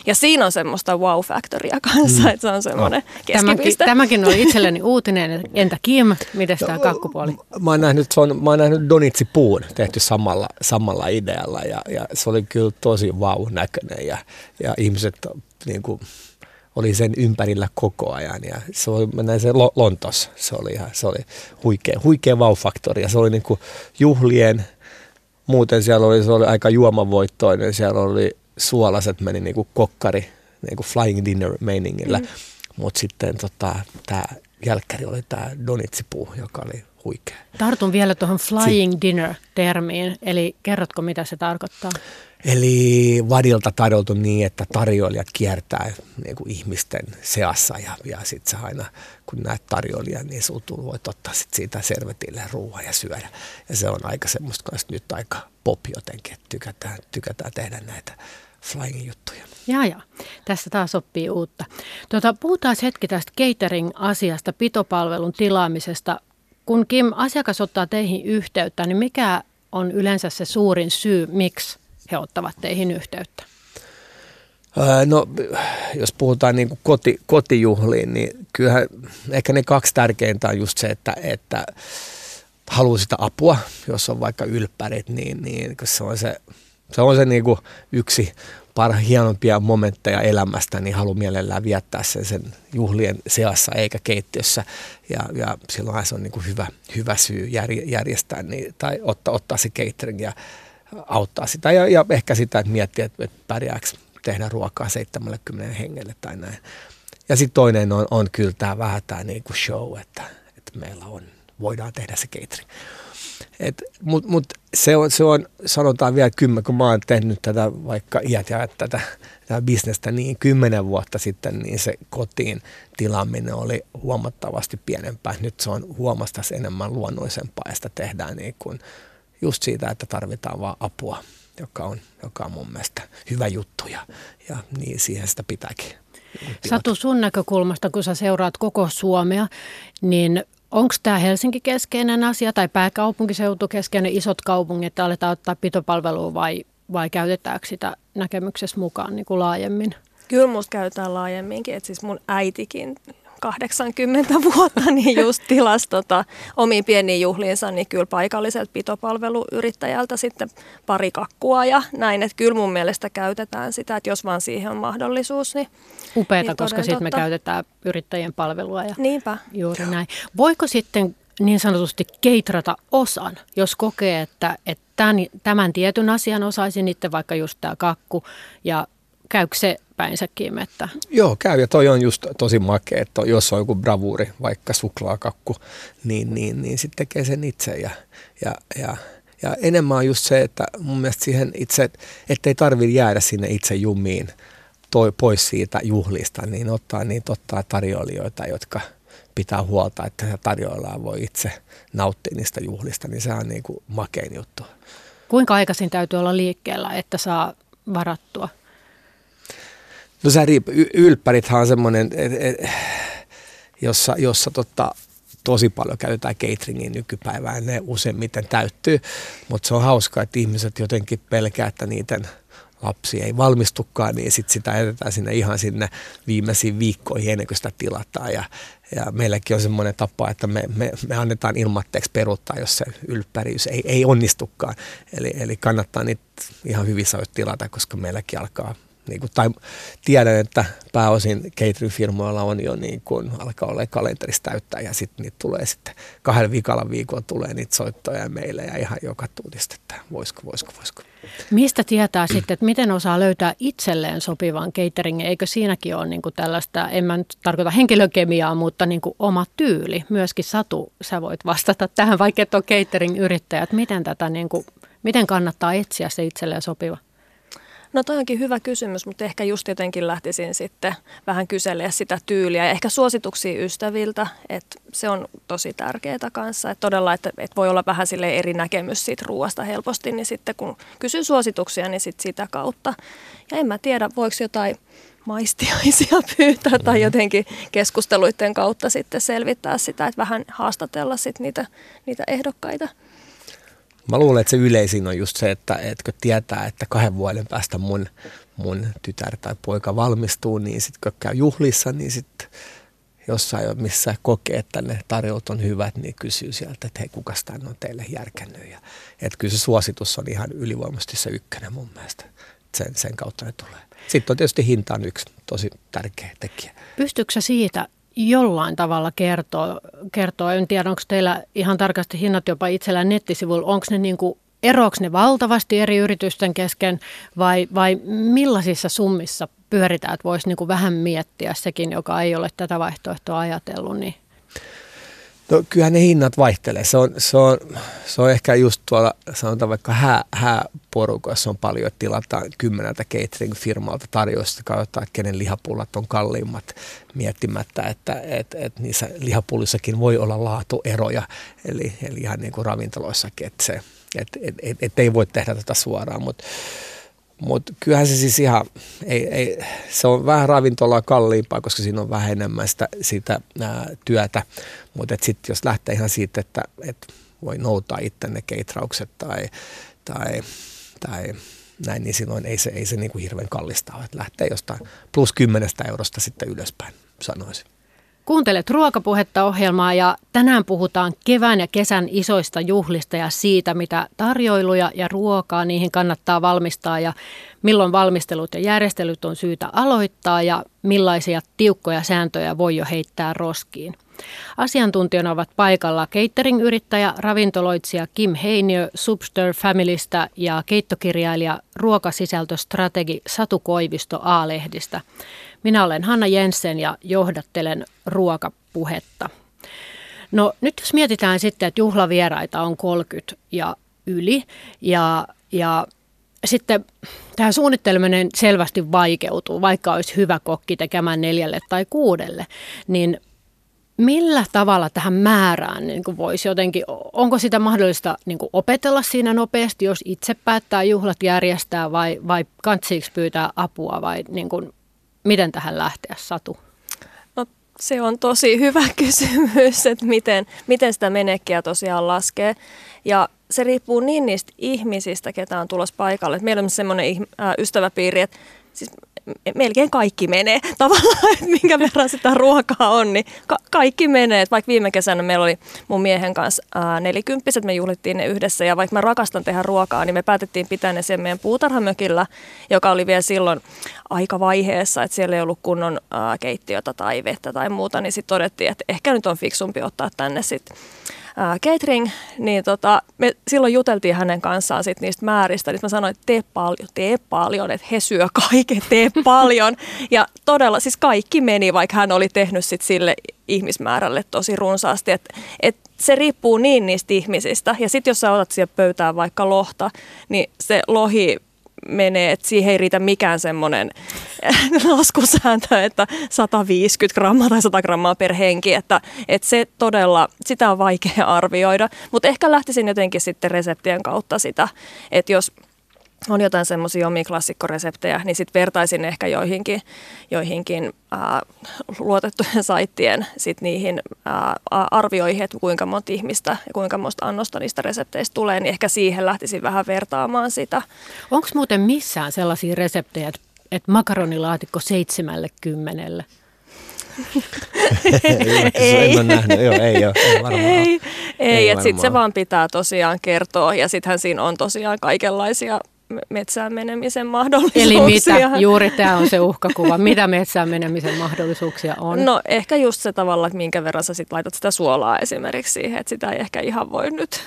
C: Ja siinä on semmoista wow-factoria kanssa, mm. että se on semmoinen no.
A: Tämäkin, tämäkin oli itselleni uutinen. Entä Kim, miten tämä no, kakkupuoli?
B: Mä oon nähnyt, se on, mä oon nähnyt Donitsi Puun tehty samalla, samalla idealla ja, ja se oli kyllä tosi wow-näköinen ja, ja ihmiset niin kuin, oli sen ympärillä koko ajan ja se oli, mä näin sen Lontos, se oli, ihan, se oli huikea, huikea wow-faktori ja se oli niin kuin juhlien, muuten siellä oli, se oli aika juomavoittoinen, siellä oli suolaset meni niin kuin kokkari, niin kuin flying dinner meiningillä. Mm. Mutta sitten tota, tämä jälkkäri oli tämä donitsipuu, joka oli huikea.
A: Tartun vielä tuohon flying si- dinner-termiin, eli kerrotko mitä se tarkoittaa?
B: Eli vadilta tarjoltu niin, että tarjoilijat kiertää niin kuin ihmisten seassa ja, ja sitten sä aina, kun näet tarjoilijan, niin sulta voit ottaa sit siitä servetille ruoaa ja syödä. Ja se on aika semmoista kanssa nyt aika pop jotenkin, että tykätään, tykätään tehdä näitä flying-juttuja.
A: Jaa, jaa. Tässä taas oppii uutta. Tuota, puhutaan hetki tästä catering-asiasta, pitopalvelun tilaamisesta. Kun Kim, asiakas ottaa teihin yhteyttä, niin mikä on yleensä se suurin syy, miksi he ottavat teihin yhteyttä?
B: No, jos puhutaan niin kuin koti, kotijuhliin, niin kyllähän ehkä ne kaksi tärkeintä on just se, että, että haluaa sitä apua, jos on vaikka ylppärit, niin, niin se on se, se, on se niin kuin yksi parha, hienompia momentteja elämästä, niin haluan mielellään viettää sen, sen juhlien seassa eikä keittiössä. Ja, ja silloin se on niin kuin hyvä, hyvä syy järjestää niin, tai ottaa, ottaa se catering ja auttaa sitä. Ja, ja ehkä sitä, että miettiä, että, että pärjääkö tehdä ruokaa 70 hengelle tai näin. Ja sitten toinen on, on kyllä tämä vähän tämä niinku show, että, että meillä on, voidaan tehdä se catering. Mutta mut se, on, se on, sanotaan vielä kymmen, kun mä oon tehnyt tätä vaikka iät ja tätä, tätä bisnestä niin kymmenen vuotta sitten, niin se kotiin tilaaminen oli huomattavasti pienempää. Nyt se on huomattavasti enemmän luonnollisempaa ja sitä tehdään niin kuin just siitä, että tarvitaan vaan apua joka on, joka on mun mielestä hyvä juttu ja, ja niin siihen sitä pitääkin.
A: Satu, sun näkökulmasta, kun sä seuraat koko Suomea, niin onko tämä Helsinki-keskeinen asia tai pääkaupunkiseutu-keskeinen isot kaupungit, että aletaan ottaa pitopalvelua vai, vai käytetäänkö sitä näkemyksessä mukaan niin kuin laajemmin?
C: Kyllä musta käytetään laajemminkin, että siis mun äitikin 80 vuotta, niin just tilasi tota, omiin pieniin juhliinsa, niin kyllä paikalliselta pitopalveluyrittäjältä sitten pari kakkua ja näin. Että kyllä mun mielestä käytetään sitä, että jos vaan siihen on mahdollisuus. Niin,
A: Upeeta, niin koska sitten me käytetään yrittäjien palvelua. Ja
C: Niinpä.
A: Juuri näin. Voiko sitten niin sanotusti keitrata osan, jos kokee, että, että tämän, tämän tietyn asian osaisin itse vaikka just tämä kakku ja käykö se päinsä kiimettä?
B: Joo, käy ja toi on just tosi makea, että jos on joku bravuuri, vaikka suklaakakku, niin, niin, niin sitten tekee sen itse ja, ja, ja ja enemmän on just se, että mun mielestä siihen itse, ettei tarvitse jäädä sinne itse jumiin toi, pois siitä juhlista, niin ottaa niitä ottaa tarjoilijoita, jotka pitää huolta, että tarjoillaan voi itse nauttia niistä juhlista, niin se on niin kuin makein juttu.
A: Kuinka aikaisin täytyy olla liikkeellä, että saa varattua?
B: No riippuu. Ylppärithän on semmoinen, jossa, jossa tota, tosi paljon käytetään cateringin nykypäivään. Ne useimmiten täyttyy, mutta se on hauskaa, että ihmiset jotenkin pelkää, että niiden lapsi ei valmistukaan, niin sit sitä jätetään sinne ihan sinne viimeisiin viikkoihin ennen kuin sitä tilataan. Ja, ja meilläkin on semmoinen tapa, että me, me, me annetaan ilmatteeksi peruuttaa, jos se ylppäriys ei, ei onnistukaan. Eli, eli kannattaa niitä ihan hyvissä tilata, koska meilläkin alkaa niin kuin, tai tiedän, että pääosin catering-firmoilla on jo niin kuin, alkaa olla kalenterissa täyttää ja sitten niitä tulee sitten kahden viikolla viikolla tulee niitä soittoja meille ja ihan joka tuutista, että voisiko, voisiko, voisiko.
A: Mistä tietää sitten, että miten osaa löytää itselleen sopivan cateringin? Eikö siinäkin ole niin kuin tällaista, en mä nyt tarkoita henkilökemiaa, mutta niin kuin oma tyyli. Myöskin Satu, sä voit vastata tähän, vaikka et ole catering-yrittäjä, että miten, tätä niin kuin, miten kannattaa etsiä se itselleen sopiva?
C: No toi onkin hyvä kysymys, mutta ehkä just jotenkin lähtisin sitten vähän kyselemään sitä tyyliä ja ehkä suosituksia ystäviltä, että se on tosi tärkeää kanssa. Että todella, että, että voi olla vähän sille eri näkemys siitä ruoasta helposti, niin sitten kun kysyy suosituksia, niin sitten sitä kautta. Ja en mä tiedä, voiko jotain maistiaisia pyytää tai mm-hmm. jotenkin keskusteluiden kautta sitten selvittää sitä, että vähän haastatella sitten niitä, niitä ehdokkaita.
B: Mä luulen, että se yleisin on just se, että, kun tietää, että kahden vuoden päästä mun, mun tytär tai poika valmistuu, niin sitten kun käy juhlissa, niin sitten jossain, missä kokee, että ne tarjout on hyvät, niin kysyy sieltä, että hei, kuka tänne on teille järkännyt. Ja, että kyllä se suositus on ihan ylivoimaisesti se ykkönen mun mielestä. Sen, sen kautta ne tulee. Sitten on tietysti hinta on yksi tosi tärkeä tekijä.
A: Pystyykö siitä jollain tavalla kertoo, kertoo. En tiedä, onko teillä ihan tarkasti hinnat jopa itsellään nettisivuilla, onko ne niin kuin, eroako ne valtavasti eri yritysten kesken vai, vai millaisissa summissa pyöritään, että voisi niin kuin vähän miettiä sekin, joka ei ole tätä vaihtoehtoa ajatellut, niin
B: No kyllähän ne hinnat vaihtelee. Se on, se on, se on ehkä just tuolla, sanotaan vaikka hää, hääporukoissa on paljon, että tilataan kymmeneltä catering-firmalta tarjousta, katsotaan, että kenen lihapullat on kalliimmat miettimättä, että et, et niissä lihapullissakin voi olla laatueroja, eli, eli ihan niin kuin ravintoloissakin, että se, et, et, et, et ei voi tehdä tätä suoraan, mutta mutta kyllähän se siis ihan, ei, ei, se on vähän ravintolaa kalliimpaa, koska siinä on vähän enemmän sitä, sitä ää, työtä. Mutta sitten jos lähtee ihan siitä, että et voi noutaa itse ne keitraukset tai, tai, tai näin, niin silloin ei se, ei se niin kuin hirveän kallista ole, että lähtee jostain plus kymmenestä eurosta sitten ylöspäin, sanoisin.
A: Kuuntelet ruokapuhetta ohjelmaa ja tänään puhutaan kevään ja kesän isoista juhlista ja siitä, mitä tarjoiluja ja ruokaa niihin kannattaa valmistaa ja milloin valmistelut ja järjestelyt on syytä aloittaa ja millaisia tiukkoja sääntöjä voi jo heittää roskiin. Asiantuntijana ovat paikalla catering-yrittäjä, ravintoloitsija Kim Heiniö Subster Familystä ja keittokirjailija, ruokasisältöstrategi Satu Koivisto A-lehdistä. Minä olen Hanna Jensen ja johdattelen ruokapuhetta. No nyt jos mietitään sitten, että juhlavieraita on 30 ja yli ja, ja sitten tämä suunnitteleminen selvästi vaikeutuu, vaikka olisi hyvä kokki tekemään neljälle tai kuudelle, niin millä tavalla tähän määrään niin kuin voisi jotenkin, onko sitä mahdollista niin kuin opetella siinä nopeasti, jos itse päättää juhlat järjestää vai, vai kantsiiksi pyytää apua vai niin kuin, miten tähän lähteä, Satu?
C: No, se on tosi hyvä kysymys, että miten, miten sitä menekkiä tosiaan laskee. Ja se riippuu niin niistä ihmisistä, ketä on tulossa paikalle. meillä on semmoinen äh, ystäväpiiri, että siis melkein kaikki menee. Tavallaan, että minkä verran sitä ruokaa on, niin ka- kaikki menee. Et vaikka viime kesänä meillä oli mun miehen kanssa ää, nelikymppiset, me juhlittiin ne yhdessä. Ja vaikka mä rakastan tehdä ruokaa, niin me päätettiin pitää ne sen meidän puutarhamökillä, joka oli vielä silloin aika vaiheessa, että siellä ei ollut kunnon ää, keittiötä tai vettä tai muuta. Niin sitten todettiin, että ehkä nyt on fiksumpi ottaa tänne sitten ää, catering, niin tota, me silloin juteltiin hänen kanssaan sit niistä määristä, niin mä sanoin, että tee paljon, tee paljon, että he syö kaiken, tee paljon. Ja todella, siis kaikki meni, vaikka hän oli tehnyt sit sille ihmismäärälle tosi runsaasti, että et se riippuu niin niistä ihmisistä. Ja sitten jos sä otat siihen pöytään vaikka lohta, niin se lohi menee, että siihen ei riitä mikään semmoinen laskusääntö, että 150 grammaa tai 100 grammaa per henki, että, että se todella, sitä on vaikea arvioida, mutta ehkä lähtisin jotenkin sitten reseptien kautta sitä, että jos on jotain semmoisia omia klassikkoreseptejä, niin sitten vertaisin ehkä joihinkin, joihinkin ää, luotettujen saittien sit niihin ää, arvioihin, että kuinka monta ihmistä ja kuinka monta annosta niistä resepteistä tulee, niin ehkä siihen lähtisin vähän vertaamaan sitä.
A: Onko muuten missään sellaisia reseptejä, että, että makaronilaatikko seitsemälle kymmenelle?
B: ei. En ole nähnyt, joo, ei ole, ei varmaan
C: Ei, ei, ei että sitten se vaan pitää tosiaan kertoa ja sittenhän siinä on tosiaan kaikenlaisia metsään menemisen mahdollisuuksia.
A: Eli mitä? Juuri tämä on se uhkakuva. Mitä metsään menemisen mahdollisuuksia on?
C: No ehkä just se tavalla, että minkä verran sä sit laitat sitä suolaa esimerkiksi siihen, että sitä ei ehkä ihan voi nyt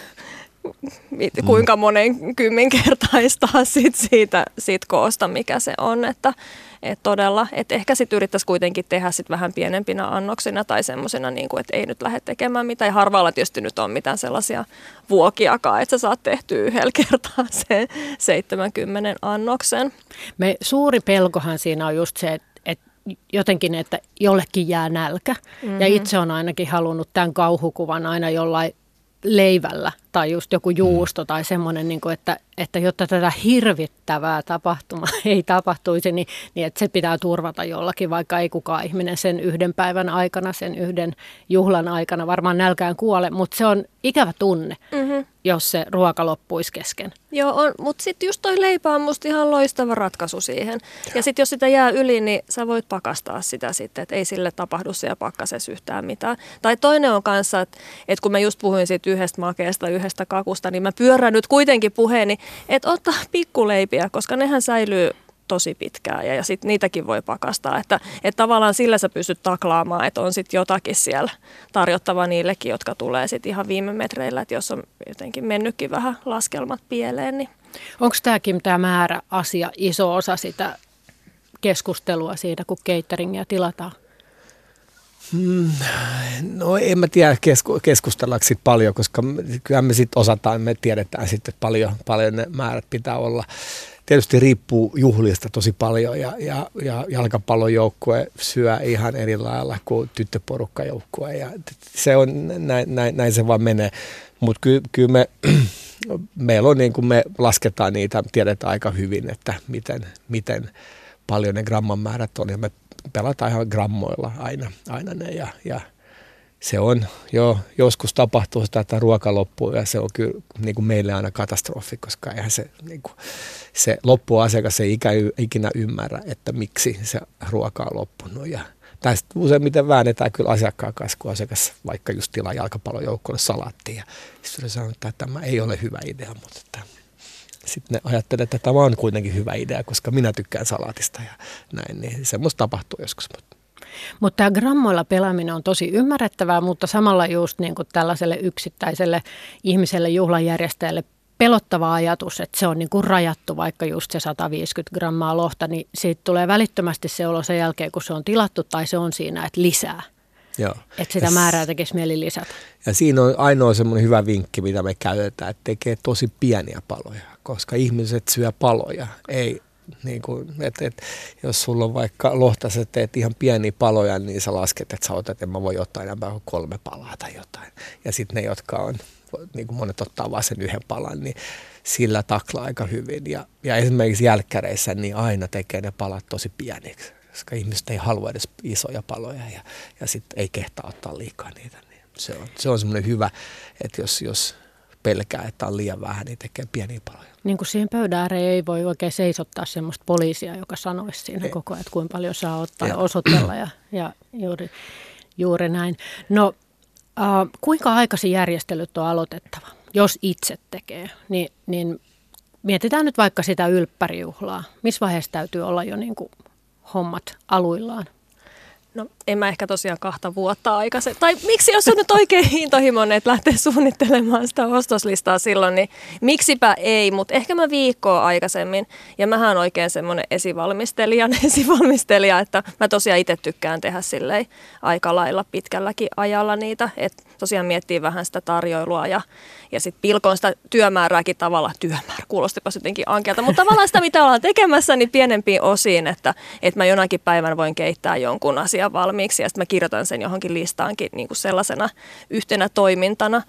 C: kuinka monen kymmenkertaistaa sit siitä, siitä koosta, mikä se on. Että, et todella, että ehkä sitten yrittäisi kuitenkin tehdä sit vähän pienempinä annoksina tai semmoisena, niin että ei nyt lähde tekemään mitään. Ja harvalla tietysti nyt on mitään sellaisia vuokiakaan, että sä saat tehtyä yhdellä kertaa sen 70 annoksen.
A: Me suuri pelkohan siinä on just se, että jotenkin, että jollekin jää nälkä. Mm-hmm. Ja itse on ainakin halunnut tämän kauhukuvan aina jollain leivällä tai just joku juusto tai semmoinen, niin kuin, että, että jotta tätä hirvittävää tapahtumaa ei tapahtuisi, niin, niin että se pitää turvata jollakin, vaikka ei kukaan ihminen sen yhden päivän aikana, sen yhden juhlan aikana varmaan nälkään kuole, mutta se on ikävä tunne, mm-hmm. jos se ruoka loppuisi kesken.
C: Joo, on, mutta sitten just toi leipä on musta ihan loistava ratkaisu siihen. Ja, ja sitten jos sitä jää yli, niin sä voit pakastaa sitä sitten, että ei sille tapahdu siellä pakkasessa yhtään mitään. Tai toinen on kanssa, että, että kun mä just puhuin siitä yhdestä makeasta, yhdestä kakusta, niin mä pyörän nyt kuitenkin puheeni, että ottaa pikkuleipiä, koska nehän säilyy tosi pitkään ja, ja sitten niitäkin voi pakastaa. Että, että tavallaan sillä sä pystyt taklaamaan, että on sitten jotakin siellä tarjottava niillekin, jotka tulee sitten ihan viime metreillä, että jos on jotenkin mennytkin vähän laskelmat pieleen. Niin.
A: Onko tämäkin tämä määrä asia iso osa sitä keskustelua siitä, kun cateringia tilataan?
B: Hmm, no en mä tiedä kesku, keskustellaanko sit paljon, koska kyllä me sitten osataan, me tiedetään sitten paljon, paljon ne määrät pitää olla tietysti riippuu juhlista tosi paljon ja, ja, ja jalkapallojoukkue syö ihan eri lailla kuin tyttöporukkajoukkue ja se on, näin, näin, näin se vaan menee. Mutta kyllä me, meillä on niin kuin me lasketaan niitä, tiedetään aika hyvin, että miten, miten paljon ne gramman määrät on ja me pelataan ihan grammoilla aina, aina ne ja, ja se on jo joskus tapahtuu sitä, että ruoka loppuu ja se on kyllä niin kuin meille aina katastrofi, koska eihän se, niin kuin, se loppuasiakas ei ikä, ikinä ymmärrä, että miksi se ruoka on loppunut ja tästä useimmiten väännetään kyllä asiakkaan kanssa, kun asiakas vaikka just tilaa jalkapallojoukkoille salaattia. Ja sitten sanoo, että tämä ei ole hyvä idea, mutta että sitten ne ajattelee, että tämä on kuitenkin hyvä idea, koska minä tykkään salaatista ja näin, niin semmoista tapahtuu joskus.
A: Mutta tämä grammoilla pelaaminen on tosi ymmärrettävää, mutta samalla just niin kuin tällaiselle yksittäiselle ihmiselle, juhlanjärjestäjälle pelottava ajatus, että se on niin kuin rajattu vaikka just se 150 grammaa lohta, niin siitä tulee välittömästi se olo sen jälkeen, kun se on tilattu tai se on siinä, että lisää. Joo. Että sitä ja määrää tekisi mieli lisätä.
B: Ja siinä on ainoa semmoinen hyvä vinkki, mitä me käytetään, että tekee tosi pieniä paloja, koska ihmiset syö paloja, ei niin kuin, että, että jos sulla on vaikka lohta, sä teet ihan pieniä paloja, niin sä lasket, että sä otat, että mä voin ottaa enää kuin kolme palaa tai jotain. Ja sitten ne, jotka on, niin kuin monet ottaa vain sen yhden palan, niin sillä taklaa aika hyvin. Ja, ja esimerkiksi jälkkäreissä niin aina tekee ne palat tosi pieniksi, koska ihmiset ei halua edes isoja paloja ja, ja sitten ei kehtaa ottaa liikaa niitä. Niin se on, se on semmoinen hyvä, että jos, jos pelkää, että on liian vähän, niin tekee pieniä paloja.
A: Niin kuin siihen pöydän ei voi oikein seisottaa sellaista poliisia, joka sanoisi siinä ei. koko ajan, että kuinka paljon saa ottaa ja osoitella ja, ja juuri, juuri näin. No äh, kuinka aikaisin järjestelyt on aloitettava, jos itse tekee, niin, niin mietitään nyt vaikka sitä ylppärijuhlaa. Missä vaiheessa täytyy olla jo niin kuin hommat aluillaan?
C: No en mä ehkä tosiaan kahta vuotta aikaisemmin. Tai miksi jos on nyt oikein intohimoinen, että lähtee suunnittelemaan sitä ostoslistaa silloin, niin miksipä ei, mutta ehkä mä viikkoa aikaisemmin. Ja mähän on oikein semmoinen esivalmistelijan esivalmistelija, että mä tosiaan itse tykkään tehdä silleen aika lailla pitkälläkin ajalla niitä. Että tosiaan miettii vähän sitä tarjoilua ja, ja sitten pilkoon sitä työmäärääkin tavalla. Työmäärä kuulostipa jotenkin ankealta, mutta tavallaan sitä mitä ollaan tekemässä, niin pienempiin osiin, että, että mä jonakin päivän voin keittää jonkun asian valmiiksi ja sitten mä kirjoitan sen johonkin listaankin niin kuin sellaisena yhtenä toimintana.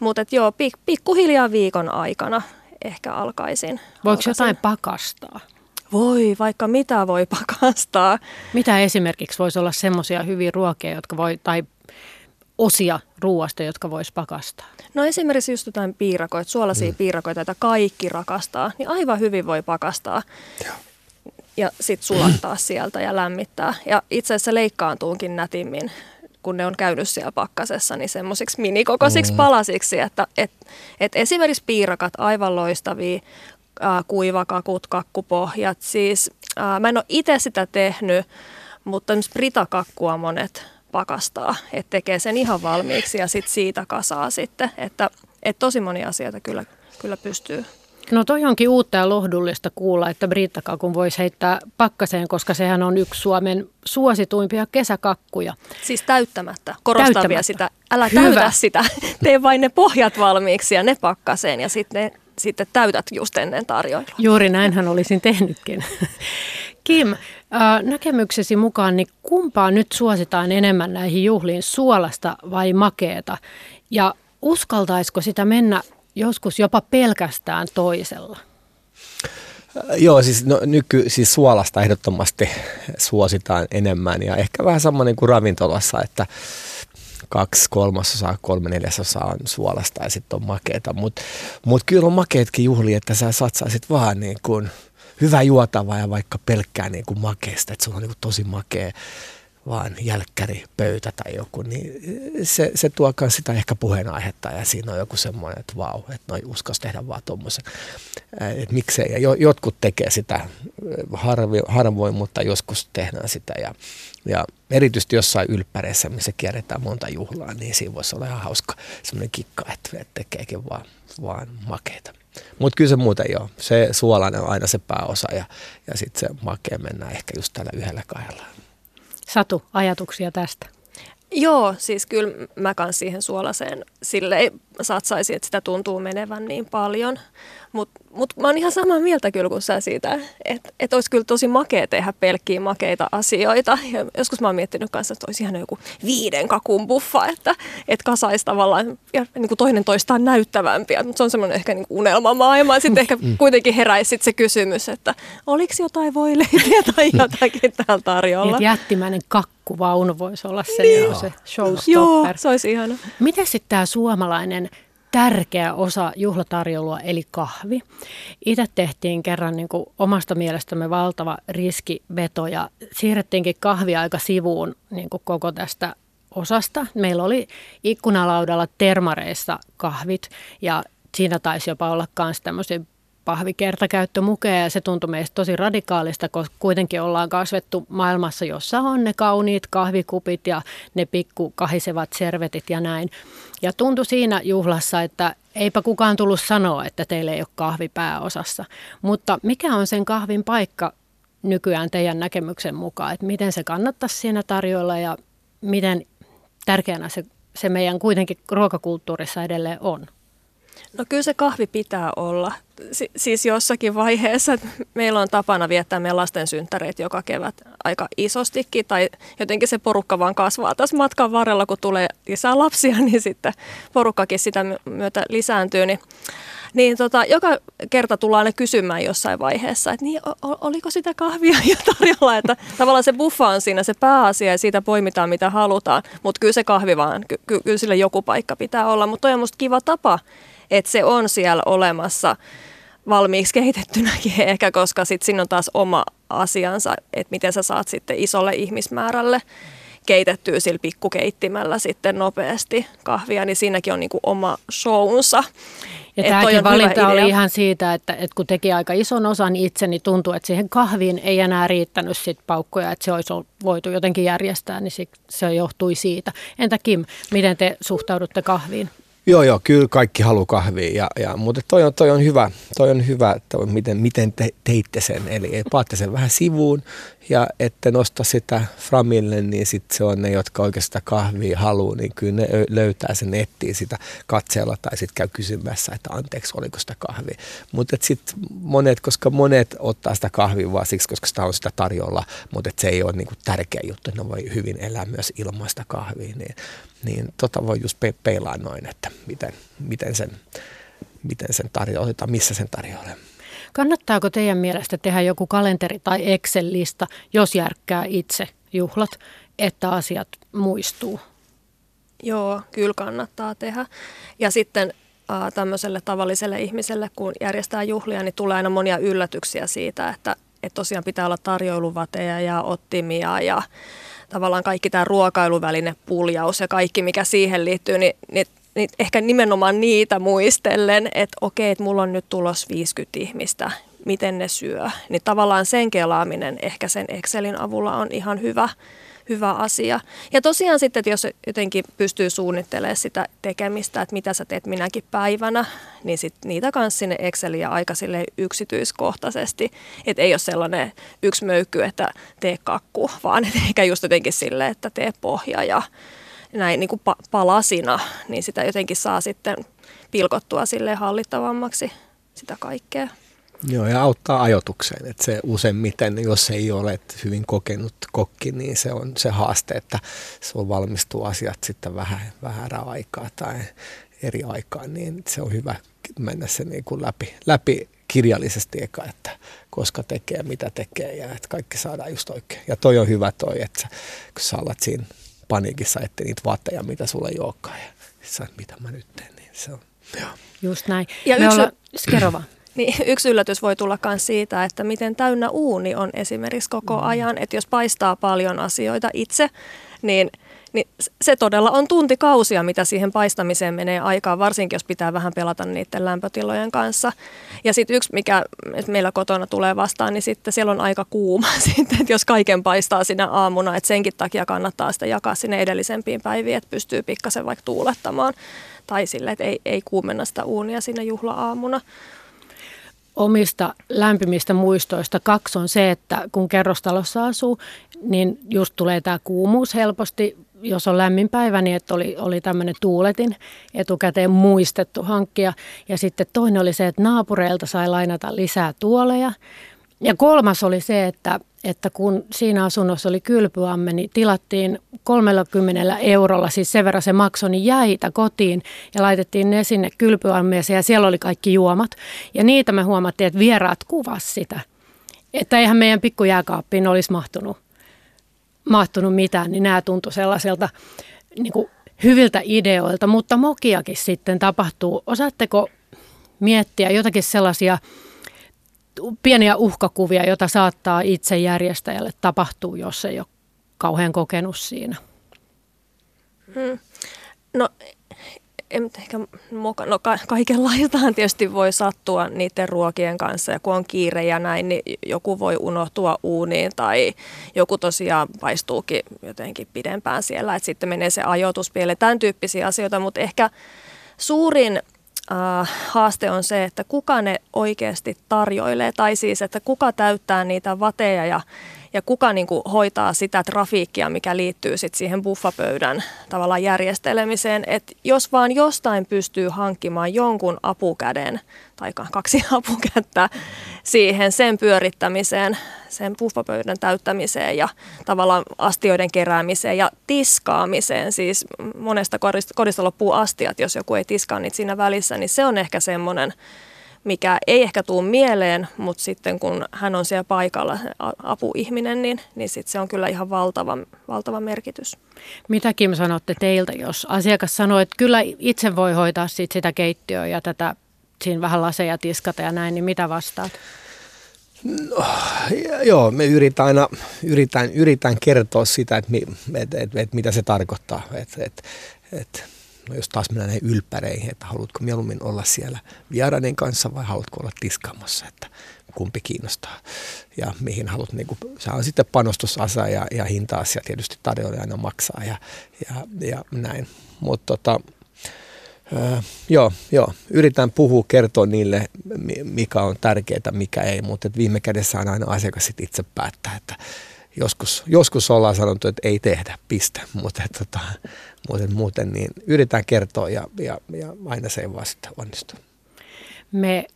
C: Mutta joo, pik, pikkuhiljaa viikon aikana ehkä alkaisin.
A: Voiko alkaisin. jotain pakastaa?
C: Voi, vaikka mitä voi pakastaa.
A: Mitä esimerkiksi voisi olla semmoisia hyviä ruokia, jotka voi, tai osia ruoasta, jotka voisi pakastaa?
C: No esimerkiksi just jotain piirakoita, suolaisia mm. piirakoita, joita kaikki rakastaa, niin aivan hyvin voi pakastaa. Joo. Ja sitten sulattaa sieltä ja lämmittää. Ja itse asiassa leikkaantuunkin nätimmin kun ne on käynyt siellä pakkasessa, niin semmoisiksi minikokoisiksi mm. palasiksi, että et, et esimerkiksi piirakat aivan loistavia, ää, kuivakakut, kakkupohjat. Siis ää, mä en ole itse sitä tehnyt, mutta esimerkiksi britakakkua monet pakastaa, että tekee sen ihan valmiiksi ja sit siitä kasaa sitten, että, että tosi moni asioita kyllä, kyllä pystyy
A: No toi onkin uutta ja lohdullista kuulla, että brittakakun voisi heittää pakkaseen, koska sehän on yksi Suomen suosituimpia kesäkakkuja.
C: Siis täyttämättä. Korostan täyttämättä. vielä sitä. Älä Hyvä. täytä sitä. Tee vain ne pohjat valmiiksi ja ne pakkaseen ja sitten sitten täytät just ennen tarjoilua.
A: Juuri näinhän olisin tehnytkin. Kim, näkemyksesi mukaan, niin kumpaa nyt suositaan enemmän näihin juhliin, suolasta vai makeeta? Ja uskaltaisiko sitä mennä joskus jopa pelkästään toisella?
B: Joo, siis no, nyky, siis suolasta ehdottomasti suositaan enemmän ja ehkä vähän samoin kuin ravintolassa, että kaksi kolmasosaa, kolme neljäsosaa on suolasta ja sitten on makeeta. Mutta mut kyllä on makeetkin juhli, että sä satsaisit vaan niin kuin hyvä juotava ja vaikka pelkkää niin kuin makeesta, että sulla on niin kuin tosi makea vaan jälkkäri pöytä tai joku, niin se, se tuo sitä ehkä puheenaihetta ja siinä on joku semmoinen, että vau, että noi uskas tehdä vaan tuommoisen. Että miksei, ja jotkut tekee sitä harvi, harvoin, mutta joskus tehdään sitä ja, ja erityisesti jossain ylppäreissä, missä kierretään monta juhlaa, niin siinä voisi olla ihan hauska semmoinen kikka, että tekeekin vaan, vaan makeita. Mutta kyllä se muuten joo. Se suolainen on aina se pääosa ja, ja sitten se makea mennään ehkä just tällä yhdellä kahdella.
A: Satu, ajatuksia tästä?
C: Joo, siis kyllä mä kans siihen suolaseen sille satsaisin, että sitä tuntuu menevän niin paljon. Mutta mut mä oon ihan samaa mieltä kyllä kuin sä siitä, että et olisi kyllä tosi makea tehdä pelkkiä makeita asioita. Ja joskus mä oon miettinyt kanssa, että olisi ihan joku viiden kakun buffa, että et kasaisi tavallaan ja niin kuin toinen toistaan näyttävämpiä. Mutta se on semmoinen ehkä niin unelmamaailma. Sitten ehkä mm. kuitenkin heräisi sit se kysymys, että oliko jotain voileipiä tai jotakin täällä tarjolla.
A: Niin, jättimäinen kakkuvaunu voisi olla se, niin. se showstopper.
C: Joo, se olisi ihana.
A: Miten sitten tämä suomalainen tärkeä osa juhlatarjoulua eli kahvi. Itse tehtiin kerran niin kuin omasta mielestämme valtava riskiveto ja siirrettiinkin kahvi aika sivuun niin kuin koko tästä osasta. Meillä oli ikkunalaudalla termareissa kahvit ja siinä taisi jopa olla myös tämmöisiä pahvikertakäyttömukeja ja se tuntui meistä tosi radikaalista, koska kuitenkin ollaan kasvettu maailmassa, jossa on ne kauniit kahvikupit ja ne pikku kahisevat servetit ja näin. Ja tuntui siinä juhlassa, että eipä kukaan tullut sanoa, että teille ei ole kahvi pääosassa. Mutta mikä on sen kahvin paikka nykyään teidän näkemyksen mukaan, että miten se kannattaisi siinä tarjoilla ja miten tärkeänä se, se meidän kuitenkin ruokakulttuurissa edelleen on?
C: No kyllä se kahvi pitää olla. Si- siis jossakin vaiheessa meillä on tapana viettää meidän lasten synttäreet joka kevät aika isostikin tai jotenkin se porukka vaan kasvaa tässä matkan varrella, kun tulee lisää lapsia, niin sitten porukkakin sitä myötä lisääntyy. Niin niin tota, joka kerta tullaan ne kysymään jossain vaiheessa, että niin, oliko sitä kahvia jo tarjolla, että tavallaan se buffa on siinä se pääasia ja siitä poimitaan mitä halutaan, mutta kyllä se kahvi vaan, ky- ky- kyllä sille joku paikka pitää olla, mutta toi on musta kiva tapa, että se on siellä olemassa valmiiksi kehitettynäkin ehkä, koska sitten siinä on taas oma asiansa, että miten sä saat sitten isolle ihmismäärälle keitettyä sillä pikkukeittimellä sitten nopeasti kahvia, niin siinäkin on niinku oma shownsa.
A: Ja tämäkin valinta oli ihan siitä, että, että kun teki aika ison osan itse, niin tuntui, että siihen kahviin ei enää riittänyt sit paukkoja, että se olisi voitu jotenkin järjestää, niin se johtui siitä. Entä Kim, miten te suhtaudutte kahviin?
B: Joo, joo, kyllä kaikki haluaa kahvia, ja, ja, mutta toi on, toi on hyvä, toi on hyvä että miten, miten te, teitte sen. Eli paatte sen vähän sivuun ja ette nosta sitä framille, niin sitten se on ne, jotka oikeastaan kahvia haluaa, niin kyllä ne löytää sen nettiin sitä katseella tai sitten käy kysymässä, että anteeksi, oliko sitä kahvia. Mutta sitten monet, koska monet ottaa sitä kahvia vaan siksi, koska sitä on sitä tarjolla, mutta se ei ole niinku tärkeä juttu, että ne voi hyvin elää myös ilmaista kahvia, niin niin tota voi just pe- peilaa noin, että miten, miten sen, miten sen tarjoaa tai missä sen tarjoaa.
A: Kannattaako teidän mielestä tehdä joku kalenteri tai Excel-lista, jos järkkää itse juhlat, että asiat muistuu?
C: Joo, kyllä kannattaa tehdä. Ja sitten äh, tämmöiselle tavalliselle ihmiselle, kun järjestää juhlia, niin tulee aina monia yllätyksiä siitä, että, että tosiaan pitää olla tarjoiluvateja ja ottimia ja tavallaan kaikki tämä ruokailuväline, puljaus ja kaikki mikä siihen liittyy, niin, niin, niin ehkä nimenomaan niitä muistellen, että okei, että mulla on nyt tulos 50 ihmistä, miten ne syö. Niin tavallaan sen kelaaminen ehkä sen Excelin avulla on ihan hyvä hyvä asia. Ja tosiaan sitten, että jos jotenkin pystyy suunnittelemaan sitä tekemistä, että mitä sä teet minäkin päivänä, niin sit niitä kanssa sinne Exceliin aika sille yksityiskohtaisesti. Että ei ole sellainen yksi möykky, että tee kakku, vaan että ehkä just jotenkin sille, että tee pohja ja näin niin kuin palasina, niin sitä jotenkin saa sitten pilkottua sille hallittavammaksi sitä kaikkea.
B: Joo, ja auttaa ajotukseen. Että se useimmiten, jos ei ole hyvin kokenut kokki, niin se on se haaste, että on valmistuu asiat sitten vähän, vähän aikaa tai eri aikaan, niin se on hyvä mennä se niin kuin läpi, läpi kirjallisesti eka, että koska tekee, mitä tekee ja että kaikki saadaan just oikein. Ja toi on hyvä toi, että kun sä alat siinä paniikissa, että niitä vaatteja, mitä sulle ei olekaan ja sä, mitä mä nyt teen, niin se on, joo.
A: Just näin. Ja Me yksi... Olla...
C: Niin yksi yllätys voi tulla myös siitä, että miten täynnä uuni on esimerkiksi koko mm. ajan. Että jos paistaa paljon asioita itse, niin, niin se todella on tuntikausia, mitä siihen paistamiseen menee aikaa, varsinkin jos pitää vähän pelata niiden lämpötilojen kanssa. Ja sitten yksi, mikä meillä kotona tulee vastaan, niin sitten siellä on aika kuuma sitten, että jos kaiken paistaa sinä aamuna, että senkin takia kannattaa sitä jakaa sinne edellisempiin päiviin, että pystyy pikkasen vaikka tuulettamaan. Tai sille, että ei, ei kuumenna sitä uunia siinä juhla-aamuna
A: omista lämpimistä muistoista. Kaksi on se, että kun kerrostalossa asuu, niin just tulee tämä kuumuus helposti jos on lämmin päivä, niin että oli, oli tämmöinen tuuletin etukäteen muistettu hankkia. Ja sitten toinen oli se, että naapureilta sai lainata lisää tuoleja. Ja kolmas oli se, että, että kun siinä asunnossa oli kylpyamme, niin tilattiin 30 eurolla, siis sen verran se maksoi, niin jäitä kotiin ja laitettiin ne sinne kylpyammeeseen ja siellä oli kaikki juomat. Ja niitä me huomattiin, että vieraat kuvas sitä. Että eihän meidän pikkujääkaappiin olisi mahtunut, mahtunut mitään, niin nämä tuntui sellaiselta niin kuin hyviltä ideoilta, mutta mokiakin sitten tapahtuu. Osaatteko miettiä jotakin sellaisia pieniä uhkakuvia, joita saattaa itse järjestäjälle tapahtua, jos ei ole kauhean kokenut siinä?
C: Hmm. No en ehkä moka, no ka, kaikenlaistahan tietysti voi sattua niiden ruokien kanssa ja kun on kiire ja näin, niin joku voi unohtua uuniin tai joku tosiaan paistuukin jotenkin pidempään siellä, että sitten menee se ajoitus pieleen, tämän tyyppisiä asioita, mutta ehkä suurin äh, haaste on se, että kuka ne oikeasti tarjoilee tai siis, että kuka täyttää niitä vateja ja ja kuka niin kuin hoitaa sitä trafiikkia, mikä liittyy sit siihen buffapöydän tavallaan järjestelemiseen. Et jos vaan jostain pystyy hankkimaan jonkun apukäden tai kaksi apukättä siihen sen pyörittämiseen, sen buffapöydän täyttämiseen ja tavallaan astioiden keräämiseen ja tiskaamiseen. Siis monesta kodista loppuu astiat, jos joku ei tiskaa niitä siinä välissä, niin se on ehkä semmoinen mikä ei ehkä tule mieleen, mutta sitten kun hän on siellä paikalla apuihminen, niin, niin sitten se on kyllä ihan valtava, valtava merkitys.
A: Mitä Kim sanotte teiltä, jos asiakas sanoo, että kyllä itse voi hoitaa sit sitä keittiöä ja tätä siinä vähän laseja tiskata ja näin, niin mitä vastaat?
B: No, joo, me yritän aina yritän, yritän kertoa sitä, että, että, että, että mitä se tarkoittaa. Että, että, että No jos taas mennään näihin ylppäreihin, että haluatko mieluummin olla siellä vieraiden kanssa vai haluatko olla tiskaamassa, että kumpi kiinnostaa ja mihin haluat, niin kuin, se on sitten panostusasa ja, ja hinta-asia tietysti tarjolla aina maksaa ja, ja, ja näin. Mutta tota, Öö, joo, joo, yritän puhua, kertoa niille, mikä on tärkeää, mikä ei, mutta viime kädessä on aina asiakas itse päättää, että joskus, joskus ollaan sanottu, että ei tehdä, piste, mutta tota, muuten, muuten niin yritetään kertoa ja, ja, ja aina se ei sitten onnistu.
A: Me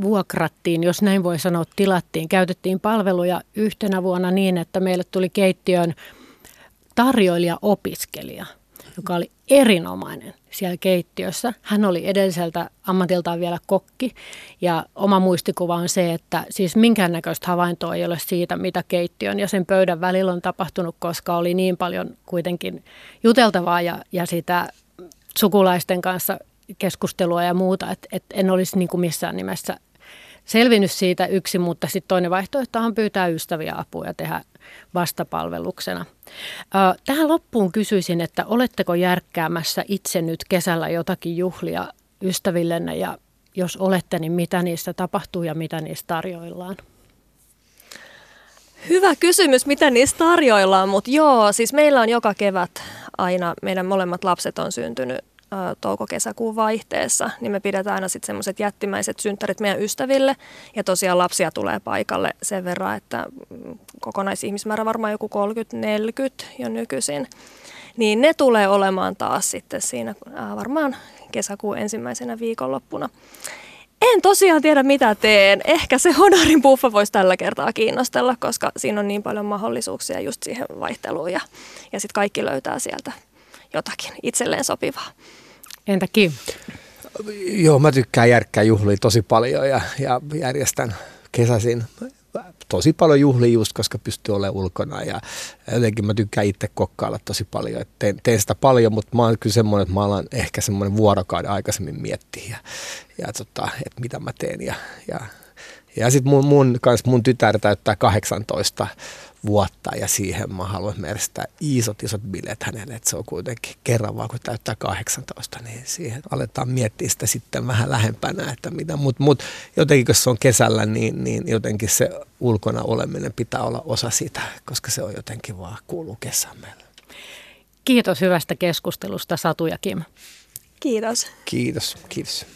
A: vuokrattiin, jos näin voi sanoa, tilattiin, käytettiin palveluja yhtenä vuonna niin, että meille tuli keittiön tarjoilija-opiskelija, joka oli erinomainen siellä keittiössä. Hän oli edelliseltä ammatiltaan vielä kokki ja oma muistikuva on se, että siis minkäännäköistä havaintoa ei ole siitä, mitä keittiön ja sen pöydän välillä on tapahtunut, koska oli niin paljon kuitenkin juteltavaa ja, ja sitä sukulaisten kanssa keskustelua ja muuta, että, että en olisi niin kuin missään nimessä selvinnyt siitä yksi, mutta sitten toinen vaihtoehtohan pyytää ystäviä apua ja tehdä vastapalveluksena. Tähän loppuun kysyisin, että oletteko järkkäämässä itse nyt kesällä jotakin juhlia ystävillenne ja jos olette, niin mitä niistä tapahtuu ja mitä niistä tarjoillaan?
C: Hyvä kysymys, mitä niistä tarjoillaan, mutta joo, siis meillä on joka kevät aina, meidän molemmat lapset on syntynyt touko-kesäkuun vaihteessa, niin me pidetään aina sitten semmoiset jättimäiset synttärit meidän ystäville. Ja tosiaan lapsia tulee paikalle sen verran, että mm, kokonaisihmismäärä varmaan joku 30-40 jo nykyisin. Niin ne tulee olemaan taas sitten siinä varmaan kesäkuun ensimmäisenä viikonloppuna. En tosiaan tiedä mitä teen. Ehkä se Honorin buffa voisi tällä kertaa kiinnostella, koska siinä on niin paljon mahdollisuuksia just siihen vaihteluun ja, ja sitten kaikki löytää sieltä jotakin itselleen sopivaa.
A: Entä Kim?
B: Joo, mä tykkään järkkää juhlia tosi paljon ja, ja järjestän kesäisin tosi paljon juhlia just, koska pystyy olemaan ulkona ja jotenkin mä tykkään itse kokkailla tosi paljon. Et teen, teen, sitä paljon, mutta mä oon kyllä semmoinen, että mä alan ehkä semmoinen vuorokauden aikaisemmin miettiä ja, ja tota, että mitä mä teen ja, ja ja sitten mun, mun, kans mun tytär täyttää 18 vuotta ja siihen mä haluan merkitä isot isot bileet hänelle, että se on kuitenkin kerran vaan kun täyttää 18, niin siihen aletaan miettiä sitä sitten vähän lähempänä, että mitä, mutta mut, jotenkin kun se on kesällä, niin, niin jotenkin se ulkona oleminen pitää olla osa sitä, koska se on jotenkin vaan kuuluu kesään meille.
A: Kiitos hyvästä keskustelusta Satu ja Kim.
C: Kiitos.
B: Kiitos, kiitos.